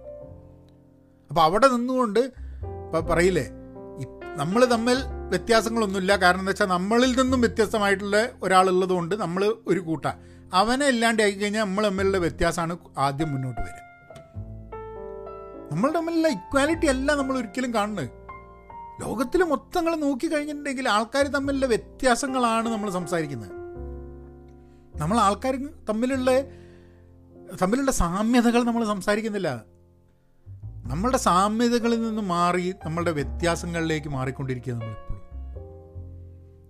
അപ്പോൾ അവിടെ നിന്നുകൊണ്ട് ഇപ്പം പറയില്ലേ? നമ്മൾ തമ്മിൽ വ്യത്യാസങ്ങളൊന്നുമില്ല. കാരണം എന്താ വെച്ചാൽ നമ്മളിൽ നിന്നും വ്യത്യസ്തമായിട്ടുള്ള ഒരാളുള്ളത് കൊണ്ട് നമ്മൾ ഒരു കൂട്ട. അവനെ ഇല്ലാണ്ട് ആയി കഴിഞ്ഞാൽ നമ്മൾ തമ്മിലുള്ള വ്യത്യാസമാണ് ആദ്യം മുന്നോട്ട് വരിക. നമ്മൾ തമ്മിലുള്ള ഇക്വാലിറ്റി അല്ല നമ്മൾ ഒരിക്കലും കാണുന്നത്. ലോകത്തിൽ മൊത്തങ്ങൾ നോക്കി കഴിഞ്ഞിട്ടുണ്ടെങ്കിൽ ആൾക്കാർ തമ്മിലുള്ള വ്യത്യാസങ്ങളാണ് നമ്മൾ സംസാരിക്കുന്നത്. നമ്മൾ ആൾക്കാർ തമ്മിലുള്ള തമ്മിലുള്ള സാമ്യതകൾ നമ്മൾ സംസാരിക്കുന്നില്ല. നമ്മളുടെ സാമ്യതകളിൽ നിന്ന് മാറി നമ്മളുടെ വ്യത്യാസങ്ങളിലേക്ക് മാറിക്കൊണ്ടിരിക്കുക നമ്മളിപ്പോഴും.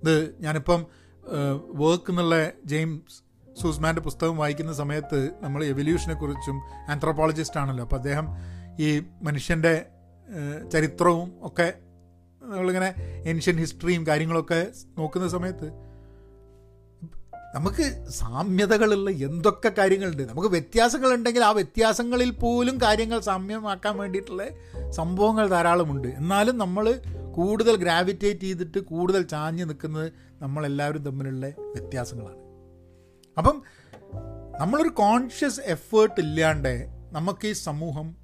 ഇത് ഞാനിപ്പം വർക്ക് എന്നുള്ള ജെയിംസ് സൂസ്മാന്റെ പുസ്തകം വായിക്കുന്ന സമയത്ത് നമ്മൾ എവല്യൂഷനെക്കുറിച്ചും ആന്ത്രോപോളജിസ്റ്റ് ആണല്ലോ. അപ്പോൾ അദ്ദേഹം ഈ മനുഷ്യന്റെ ചരിത്രവും ഒക്കെ നമ്മളിങ്ങനെ ഏൻഷ്യൻ ഹിസ്റ്ററിയും കാര്യങ്ങളൊക്കെ നോക്കുന്ന സമയത്ത് നമുക്ക് സാമ്യതകളുള്ള എന്തൊക്കെ കാര്യങ്ങളുണ്ട്? നമുക്ക് വ്യത്യാസങ്ങളുണ്ടെങ്കിൽ ആ വ്യത്യാസങ്ങളിൽ പോലും കാര്യങ്ങൾ സാമ്യമാക്കാൻ വേണ്ടിയിട്ടുള്ള സംഭവങ്ങൾ ധാരാളമുണ്ട്. എന്നാലും നമ്മൾ കൂടുതൽ ഗ്രാവിറ്റേറ്റ് ചെയ്തിട്ട് കൂടുതൽ ചാഞ്ഞ് നിൽക്കുന്നത് നമ്മളെല്ലാവരും തമ്മിലുള്ള വ്യത്യാസങ്ങളാണ്. അപ്പം നമ്മളൊരു കോൺഷ്യസ് എഫേർട്ട് ഇല്ലാണ്ട് നമുക്ക് ഈ സമൂഹം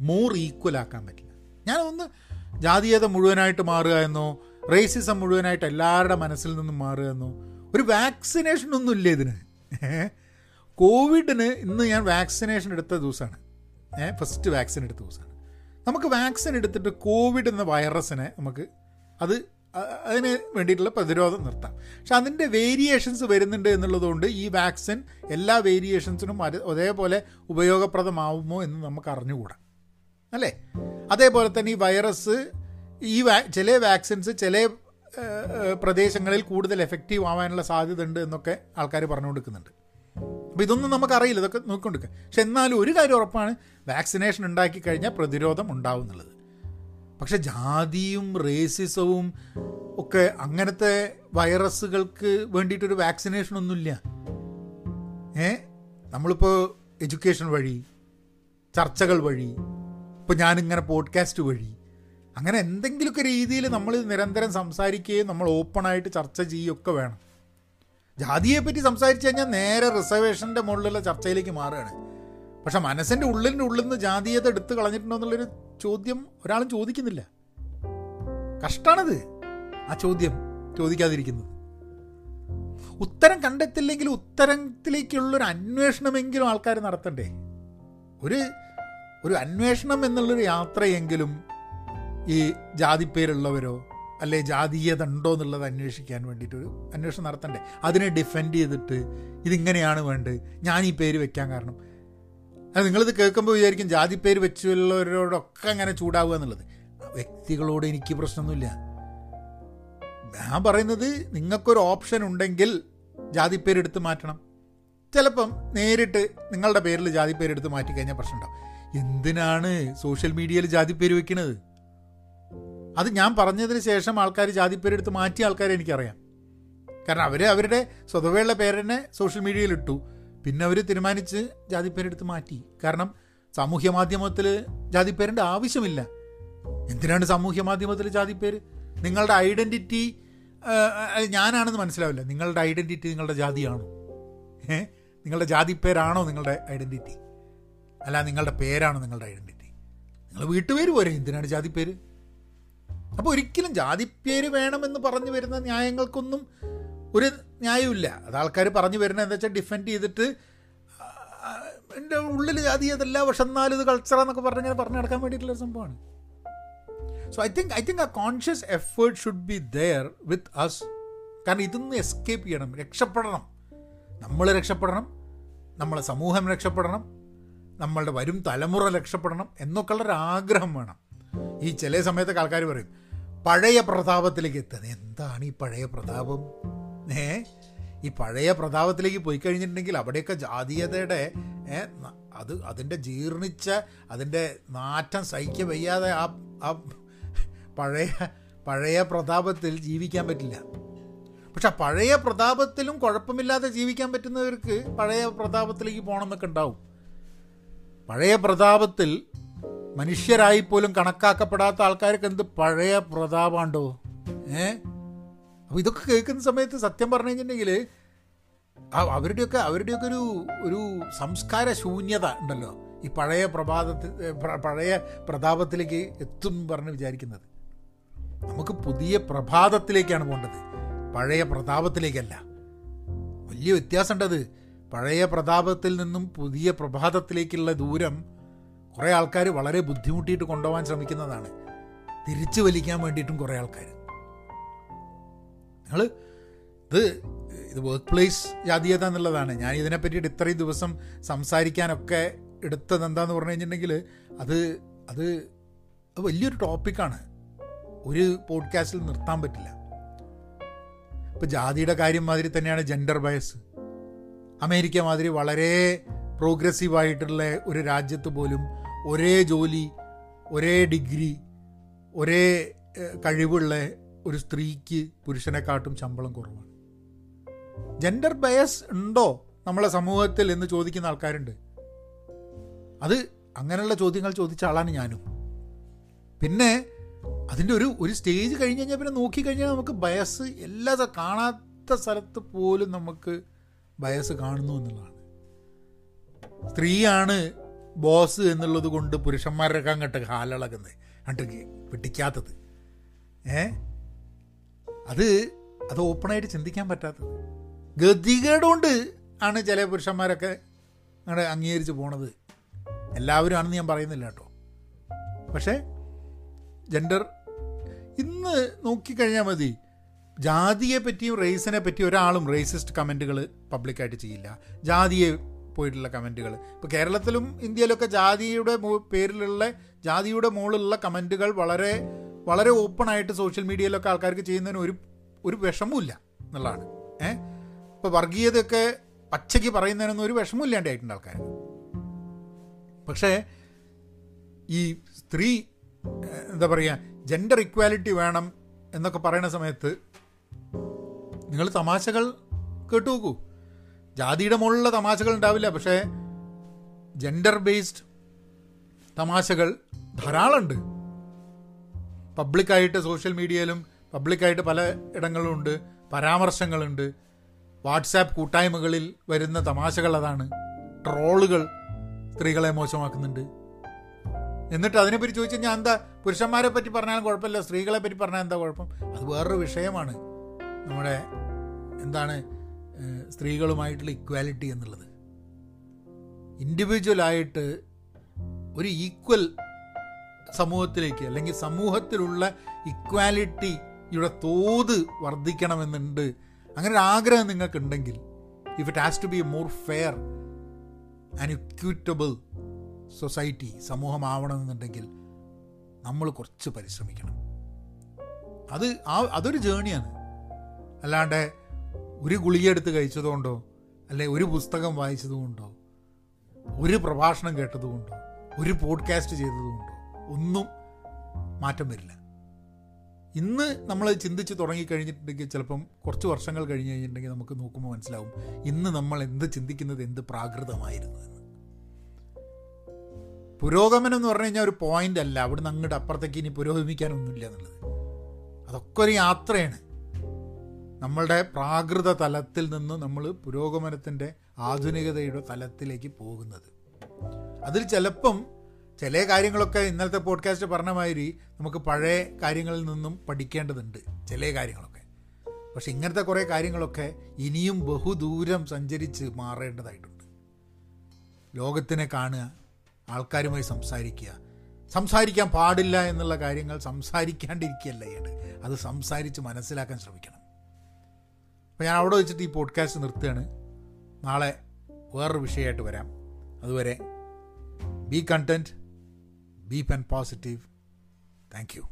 മോർ ഈക്വൽ ആക്കാൻ പറ്റില്ല. ഞാനൊന്ന് ജാതീയത മുഴുവനായിട്ട് മാറുക എന്നോ റേസിസം മുഴുവനായിട്ട് എല്ലാവരുടെ മനസ്സിൽ നിന്നും മാറുക എന്നോ ഒരു വാക്സിനേഷൻ ഒന്നും ഇല്ല ഇതിന്? കോവിഡിന് ഇന്ന് ഞാൻ വാക്സിനേഷൻ എടുത്ത ദിവസമാണ്. ഏഹ് ഫസ്റ്റ് വാക്സിൻ എടുത്ത ദിവസമാണ്. നമുക്ക് വാക്സിൻ എടുത്തിട്ട് കോവിഡ് എന്ന വൈറസിനെ നമുക്ക് അത് അതിന് വേണ്ടിയിട്ടുള്ള പ്രതിരോധം നിർത്താം. പക്ഷെ അതിന്റെ വേരിയേഷൻസ് വരുന്നുണ്ട് എന്നുള്ളതുകൊണ്ട് ഈ വാക്സിൻ എല്ലാ വേരിയേഷൻസിനും അതേപോലെ ഉപയോഗപ്രദമാവുമോ എന്ന് നമുക്ക് അറിഞ്ഞുകൂടാ. അല്ലേ? അതേപോലെ തന്നെ ഈ വൈറസ് ഈ വാ ചില വാക്സിൻസ് ചില പ്രദേശങ്ങളിൽ കൂടുതൽ എഫക്റ്റീവ് ആവാനുള്ള സാധ്യത ഉണ്ട് എന്നൊക്കെ ആൾക്കാർ പറഞ്ഞു കൊടുക്കുന്നുണ്ട് അപ്പോൾ ഇതൊന്നും നമുക്കറിയില്ല ഇതൊക്കെ നോക്കിക്കൊണ്ടിരിക്കുക പക്ഷെ എന്നാലും ഒരു കാര്യം ഉറപ്പാണ് വാക്സിനേഷൻ ഉണ്ടാക്കി കഴിഞ്ഞാൽ പ്രതിരോധം ഉണ്ടാവും എന്നുള്ളത് പക്ഷെ ജാതിയും റേസിസവും ഒക്കെ അങ്ങനത്തെ വൈറസുകൾക്ക് വേണ്ടിയിട്ടൊരു വാക്സിനേഷൻ ഒന്നുമില്ല ഏ? നമ്മളിപ്പോൾ എഡ്യൂക്കേഷൻ വഴി ചർച്ചകൾ വഴി ഇപ്പോൾ ഞാനിങ്ങനെ പോഡ്കാസ്റ്റ് വഴി. അങ്ങനെ എന്തെങ്കിലുമൊക്കെ രീതിയിൽ നമ്മൾ നിരന്തരം സംസാരിക്കുകയും നമ്മൾ ഓപ്പണായിട്ട് ചർച്ച ചെയ്യുകയൊക്കെ വേണം. ജാതിയെപ്പറ്റി സംസാരിച്ചു കഴിഞ്ഞാൽ നേരെ റിസർവേഷന്റെ മുകളിലുള്ള ചർച്ചയിലേക്ക് മാറുകയാണ്. പക്ഷെ മനസ്സിന്റെ ഉള്ളിന്റെ ഉള്ളിൽ നിന്ന് ജാതീയത എടുത്ത് കളഞ്ഞിട്ടുണ്ടോ എന്നുള്ളൊരു ചോദ്യം ഒരാളും ചോദിക്കുന്നില്ല. കഷ്ടാണത് ആ ചോദ്യം ചോദിക്കാതിരിക്കുന്നത്. ഉത്തരം കണ്ടെത്തില്ലെങ്കിൽ ഉത്തരത്തിലേക്കുള്ളൊരു അന്വേഷണമെങ്കിലും ആൾക്കാർ നടത്തണ്ടേ? ഒരു ഒരു അന്വേഷണം എന്നുള്ളൊരു യാത്രയെങ്കിലും ഈ ജാതിപ്പേരുള്ളവരോ അല്ലെ ജാതീയത ഉണ്ടോ എന്നുള്ളത് അന്വേഷിക്കാൻ വേണ്ടിയിട്ടൊരു അന്വേഷണം നടത്തണ്ടേ? അതിനെ ഡിഫെൻഡ് ചെയ്തിട്ട് ഇതിങ്ങനെയാണ് വേണ്ടത്. ഞാൻ ഈ പേര് വെക്കാൻ കാരണം. അത് നിങ്ങളിത് കേൾക്കുമ്പോൾ വിചാരിക്കും ജാതി പേര് വെച്ചുള്ളവരോടൊക്കെ അങ്ങനെ ചൂടാവുക എന്നുള്ളത്. വ്യക്തികളോട് എനിക്ക് പ്രശ്നമൊന്നുമില്ല. ഞാൻ പറയുന്നത് നിങ്ങൾക്കൊരു ഓപ്ഷൻ ഉണ്ടെങ്കിൽ ജാതി ജാതിപ്പേരെടുത്ത് മാറ്റണം. ചിലപ്പം നേരിട്ട് നിങ്ങളുടെ പേരിൽ ജാതിപ്പേരെടുത്ത് മാറ്റി കഴിഞ്ഞാൽ പ്രശ്നം ഉണ്ടാവും എന്തിനാണ് സോഷ്യൽ മീഡിയയിൽ ജാതിപ്പേര് വെക്കുന്നത് അത് ഞാൻ പറഞ്ഞതിന് ശേഷം ആൾക്കാർ ജാതിപ്പേരെടുത്ത് മാറ്റിയ ആൾക്കാരെ എനിക്കറിയാം. കാരണം അവർ അവരുടെ സ്വതവേയുള്ള പേരെന്നെ സോഷ്യൽ മീഡിയയിൽ ഇട്ടു. പിന്നെ അവർ തീരുമാനിച്ച് ജാതിപ്പേരെടുത്ത് മാറ്റി. കാരണം സാമൂഹ്യ മാധ്യമത്തിൽ ജാതിപ്പേരിന്റെ ആവശ്യമില്ല. എന്തിനാണ് സാമൂഹ്യ മാധ്യമത്തിൽ ജാതിപ്പേര്? നിങ്ങളുടെ ഐഡന്റിറ്റി ഞാനാണെന്ന് മനസ്സിലാവില്ല. നിങ്ങളുടെ ഐഡന്റിറ്റി നിങ്ങളുടെ ജാതിയാണോ? ഏഹ് നിങ്ങളുടെ ജാതിപ്പേരാണോ നിങ്ങളുടെ ഐഡന്റിറ്റി അല്ല നിങ്ങളുടെ പേരാണ് നിങ്ങളുടെ ഐഡന്റിറ്റി നിങ്ങൾ വീട്ടുപേര് പോരെ എന്തിനാണ് ജാതിപ്പേര്? അപ്പോൾ ഒരിക്കലും ജാതിപ്പേര് വേണമെന്ന് പറഞ്ഞു വരുന്ന ന്യായങ്ങൾക്കൊന്നും ഒരു ന്യായമില്ല അത് ആൾക്കാർ പറഞ്ഞു വരുന്നത് എന്താ വെച്ചാൽ ഡിഫെൻഡ് ചെയ്തിട്ട് എന്റെ ഉള്ളിൽ ജാതി അതല്ല പക്ഷെ എന്നാലും ഇത് കൾച്ചറാന്നൊക്കെ പറഞ്ഞിങ്ങനെ പറഞ്ഞു നടക്കാൻ വേണ്ടിയിട്ടുള്ള ഒരു സംഭവമാണ്. So I think I think a conscious effort should be there with us കാരണം ഇതൊന്ന് എസ്കേപ്പ് ചെയ്യണം രക്ഷപ്പെടണം. നമ്മൾ രക്ഷപ്പെടണം നമ്മളെ സമൂഹം രക്ഷപ്പെടണം നമ്മളുടെ വരും തലമുറ രക്ഷപ്പെടണം എന്നൊക്കെയുള്ളൊരു ആഗ്രഹം വേണം. ഈ ചില സമയത്തൊക്കെ ആൾക്കാർ പറയും പഴയ പ്രതാപത്തിലേക്ക് എത്തുന്നത് എന്താണ് ഈ പഴയ പ്രതാപം? ഏ? ഈ പഴയ പ്രതാപത്തിലേക്ക് പോയി കഴിഞ്ഞിട്ടുണ്ടെങ്കിൽ അവിടെയൊക്കെ ജാതീയതയുടെ അത് അതിന്റെ ജീർണിച്ച അതിന്റെ നാറ്റം സഹിക്ക വയ്യാതെ ആ ആ പഴയ പഴയ പ്രതാപത്തിൽ ജീവിക്കാൻ പറ്റില്ല. പക്ഷെ പഴയ പ്രതാപത്തിലും കുഴപ്പമില്ലാതെ ജീവിക്കാൻ പറ്റുന്നവർക്ക് പഴയ പ്രതാപത്തിലേക്ക് പോകണമെന്നൊക്കെ ഉണ്ടാവും. പഴയ പ്രതാപത്തിൽ മനുഷ്യരായി പോലും കണക്കാക്കപ്പെടാത്ത ആൾക്കാർക്ക് എന്ത് പഴയ പ്രതാപാണ്ടോ? ഏ? അപ്പോൾ ഇതൊക്കെ കേൾക്കുന്ന സമയത്ത് സത്യം പറഞ്ഞു കഴിഞ്ഞിട്ടുണ്ടെങ്കിൽ അവരുടെയൊക്കെ അവരുടെയൊക്കെ ഒരു ഒരു സംസ്കാര ശൂന്യത ഉണ്ടല്ലോ. ഈ പഴയ പ്രഭാതത്തിൽ പഴയ പ്രതാപത്തിലേക്ക് എത്തും പറഞ്ഞ് വിചാരിക്കുന്നത്. നമുക്ക് പുതിയ പ്രഭാതത്തിലേക്കാണ് പോകേണ്ടത്. പഴയ പ്രതാപത്തിലേക്കല്ല. വലിയ വ്യത്യാസമുണ്ടത്. പഴയ പ്രതാപത്തിൽ നിന്നും പുതിയ പ്രഭാതത്തിലേക്കുള്ള ദൂരം കുറേ ആൾക്കാർ വളരെ ബുദ്ധിമുട്ടിയിട്ട് കൊണ്ടുപോകാൻ ശ്രമിക്കുന്നതാണ്. തിരിച്ചു വലിക്കാൻ വേണ്ടിയിട്ടും കുറേ ആൾക്കാർ നിങ്ങൾ ഇത് ഇത് വർക്ക് പ്ലേസ് ജാതീയത എന്നുള്ളതാണ്. ഞാൻ ഇതിനെ പറ്റിയിട്ട് ഇത്രയും ദിവസം സംസാരിക്കാനൊക്കെ എടുത്തത് എന്താന്ന് പറഞ്ഞു കഴിഞ്ഞിട്ടുണ്ടെങ്കിൽ അത് അത് അത് വലിയൊരു ടോപ്പിക്കാണ് ഒരു പോഡ്കാസ്റ്റിൽ നിർത്താൻ പറ്റില്ല. ഇപ്പം ജാതിയുടെ കാര്യം മാതിരി തന്നെയാണ് ജെൻഡർ ബയസ് അമേരിക്ക മാതിരി വളരെ പ്രോഗ്രസീവായിട്ടുള്ള ഒരു രാജ്യത്ത് പോലും ഒരേ ജോലി ഒരേ ഡിഗ്രി ഒരേ കഴിവുള്ള ഒരു സ്ത്രീക്ക് പുരുഷനെക്കാട്ടും ശമ്പളം കുറവാണ്. ജെൻഡർ ബയസ് ഉണ്ടോ നമ്മളെ സമൂഹത്തിൽ എന്ന് ചോദിക്കുന്ന ആൾക്കാരുണ്ട്. അത് അങ്ങനെയുള്ള ചോദ്യങ്ങൾ ചോദിച്ച ആളാണ് ഞാനും. പിന്നെ അതിന്റെ ഒരു ഒരു സ്റ്റേജ് കഴിഞ്ഞ് കഴിഞ്ഞാൽ പിന്നെ നോക്കിക്കഴിഞ്ഞാൽ നമുക്ക് ബയസ് എല്ലാ കാണാത്ത സ്ഥലത്ത് പോലും നമുക്ക് ബയസ് കാണുന്നു എന്നുള്ളതാണ്. സ്ത്രീയാണ് ബോസ് എന്നുള്ളത് കൊണ്ട് പുരുഷന്മാരൊക്കെ അങ്ങോട്ട് ഹാലളകുന്നത് അങ്ങോട്ട് പിടിക്കാത്തത് ഏ? അത് അത് ഓപ്പണായിട്ട് ചിന്തിക്കാൻ പറ്റാത്തത്. ഗതികേടുകൊണ്ട് ആണ് ചില പുരുഷന്മാരൊക്കെ അങ്ങനെ അംഗീകരിച്ച് പോണത്. എല്ലാവരും ആണെന്ന് ഞാൻ പറയുന്നില്ല കേട്ടോ. പക്ഷേ ജെൻഡർ ഇന്ന് നോക്കിക്കഴിഞ്ഞാൽ മതി. ജാതിയെ പറ്റിയും റേസിനെ പറ്റിയും ഒരാളും റേസിസ്റ്റ് കമന്റുകൾ പബ്ലിക്കായിട്ട് ചെയ്യില്ല. ജാതിയെ പോയിട്ടുള്ള കമന്റുകൾ ഇപ്പോൾ കേരളത്തിലും ഇന്ത്യയിലൊക്കെ ജാതിയുടെ പേരിലുള്ള ജാതിയുടെ മുകളിലുള്ള കമന്റുകൾ വളരെ വളരെ ഓപ്പണായിട്ട് സോഷ്യൽ മീഡിയയിലൊക്കെ ആൾക്കാർക്ക് ചെയ്യുന്നതിന് ഒരു ഒരു വിഷമമില്ല എന്നുള്ളതാണ്. ഏ? ഇപ്പോൾ വർഗീയതയൊക്കെ പച്ചയ്ക്ക് പറയുന്നതിനൊന്നും ഒരു വിഷമമില്ലാണ്ടായിട്ടുണ്ട് ആൾക്കാർ പക്ഷേ ഈ സ്ത്രീ എന്താ പറയുക ജെൻഡർ ഇക്വാലിറ്റി വേണം എന്നൊക്കെ പറയുന്ന സമയത്ത് നിങ്ങൾ തമാശകൾ കേട്ടു നോക്കൂ. ജാതിയുടെ മുകളിലുള്ള തമാശകൾ ഉണ്ടാവില്ല പക്ഷേ ജെൻഡർ ബേസ്ഡ് തമാശകൾ ധാരാളമുണ്ട്. പബ്ലിക്കായിട്ട് സോഷ്യൽ മീഡിയയിലും പബ്ലിക്കായിട്ട് പല ഇടങ്ങളിലും ഉണ്ട് പരാമർശങ്ങളുണ്ട്. വാട്സാപ്പ് കൂട്ടായ്മകളിൽ വരുന്ന തമാശകൾ അതാണ്. ട്രോളുകൾ സ്ത്രീകളെ മോശമാക്കുന്നുണ്ട്. എന്നിട്ട് അതിനെപ്പറ്റി ചോദിച്ചാൽ ഞാൻ എന്താ പുരുഷന്മാരെ പറ്റി പറഞ്ഞാലും കുഴപ്പമില്ല സ്ത്രീകളെ പറ്റി പറഞ്ഞാൽ എന്താ കുഴപ്പം? അത് വേറൊരു വിഷയമാണ്. നമ്മുടെ എന്താണ് സ്ത്രീകളുമായിട്ടുള്ള ഇക്വാലിറ്റി എന്നുള്ളത്. ഇൻഡിവിജ്വലായിട്ട് ഒരു ഈക്വൽ സമൂഹത്തിലേക്ക് അല്ലെങ്കിൽ സമൂഹത്തിലുള്ള ഇക്വാലിറ്റിയുടെ തോത് വർദ്ധിക്കണമെന്നുണ്ട്. അങ്ങനെ ഒരു ആഗ്രഹം നിങ്ങൾക്കുണ്ടെങ്കിൽ if it has to be more fair and equitable society സമൂഹമാവണമെന്നുണ്ടെങ്കിൽ നമ്മൾ കുറച്ച് പരിശ്രമിക്കണം. അത് ആ അതൊരു ജേണിയാണ് അല്ലാണ്ട് ഒരു ഗുളിക എടുത്ത് കഴിച്ചതുകൊണ്ടോ? അല്ലെ ഒരു പുസ്തകം വായിച്ചതുകൊണ്ടോ? ഒരു പ്രഭാഷണം കേട്ടതുകൊണ്ടോ? ഒരു പോഡ്കാസ്റ്റ് ചെയ്തതുകൊണ്ടോ? ഒന്നും മാറ്റം വരില്ല. ഇന്ന് നമ്മൾ ചിന്തിച്ച് തുടങ്ങിക്കഴിഞ്ഞിട്ടുണ്ടെങ്കിൽ ചിലപ്പം കുറച്ച് വർഷങ്ങൾ കഴിഞ്ഞ് കഴിഞ്ഞിട്ടുണ്ടെങ്കിൽ നമുക്ക് നോക്കുമ്പോൾ മനസ്സിലാവും ഇന്ന് നമ്മൾ എന്ത് ചിന്തിക്കുന്നത് എന്ത് പ്രാകൃതമായിരുന്നു എന്ന്. പുരോഗമനം എന്ന് പറഞ്ഞു കഴിഞ്ഞാൽ ഒരു പോയിന്റ് അല്ല. അവിടുന്ന് അങ്ങോട്ട് അപ്പുറത്തേക്ക് ഇനി പുരോഗമിക്കാനൊന്നുമില്ല എന്നുള്ളത്. അതൊക്കെ ഒരു യാത്രയാണ്. നമ്മളുടെ പ്രാകൃത തലത്തിൽ നിന്ന് നമ്മൾ പുരോഗമനത്തിന്റെ ആധുനികതയുടെ തലത്തിലേക്ക് പോകുന്നത്. അതിൽ ചിലപ്പം ചില കാര്യങ്ങളൊക്കെ ഇന്നലത്തെ പോഡ്കാസ്റ്റ് പറഞ്ഞ മാതിരി നമുക്ക് പഴയ കാര്യങ്ങളിൽ നിന്നും പഠിക്കേണ്ടതുണ്ട് ചില കാര്യങ്ങളൊക്കെ. പക്ഷെ ഇങ്ങനത്തെ കുറേ കാര്യങ്ങളൊക്കെ ഇനിയും ബഹുദൂരം സഞ്ചരിച്ച് മാറേണ്ടതായിട്ടുണ്ട്. ലോകത്തിനെ കാണുക ആൾക്കാരുമായി സംസാരിക്കുക. സംസാരിക്കാൻ പാടില്ല എന്നുള്ള കാര്യങ്ങൾ സംസാരിക്കാണ്ടിരിക്കുകയല്ല ചെയ്യേണ്ടത്. അത് സംസാരിച്ച് മനസ്സിലാക്കാൻ ശ്രമിക്കണം. അപ്പോൾ ഞാൻ അവിടെ വെച്ചിട്ട് ഈ പോഡ്കാസ്റ്റ് നിർത്തുകയാണ്. നാളെ വേറൊരു വിഷയമായിട്ട് വരാം. അതുവരെ be content be pen positive thank you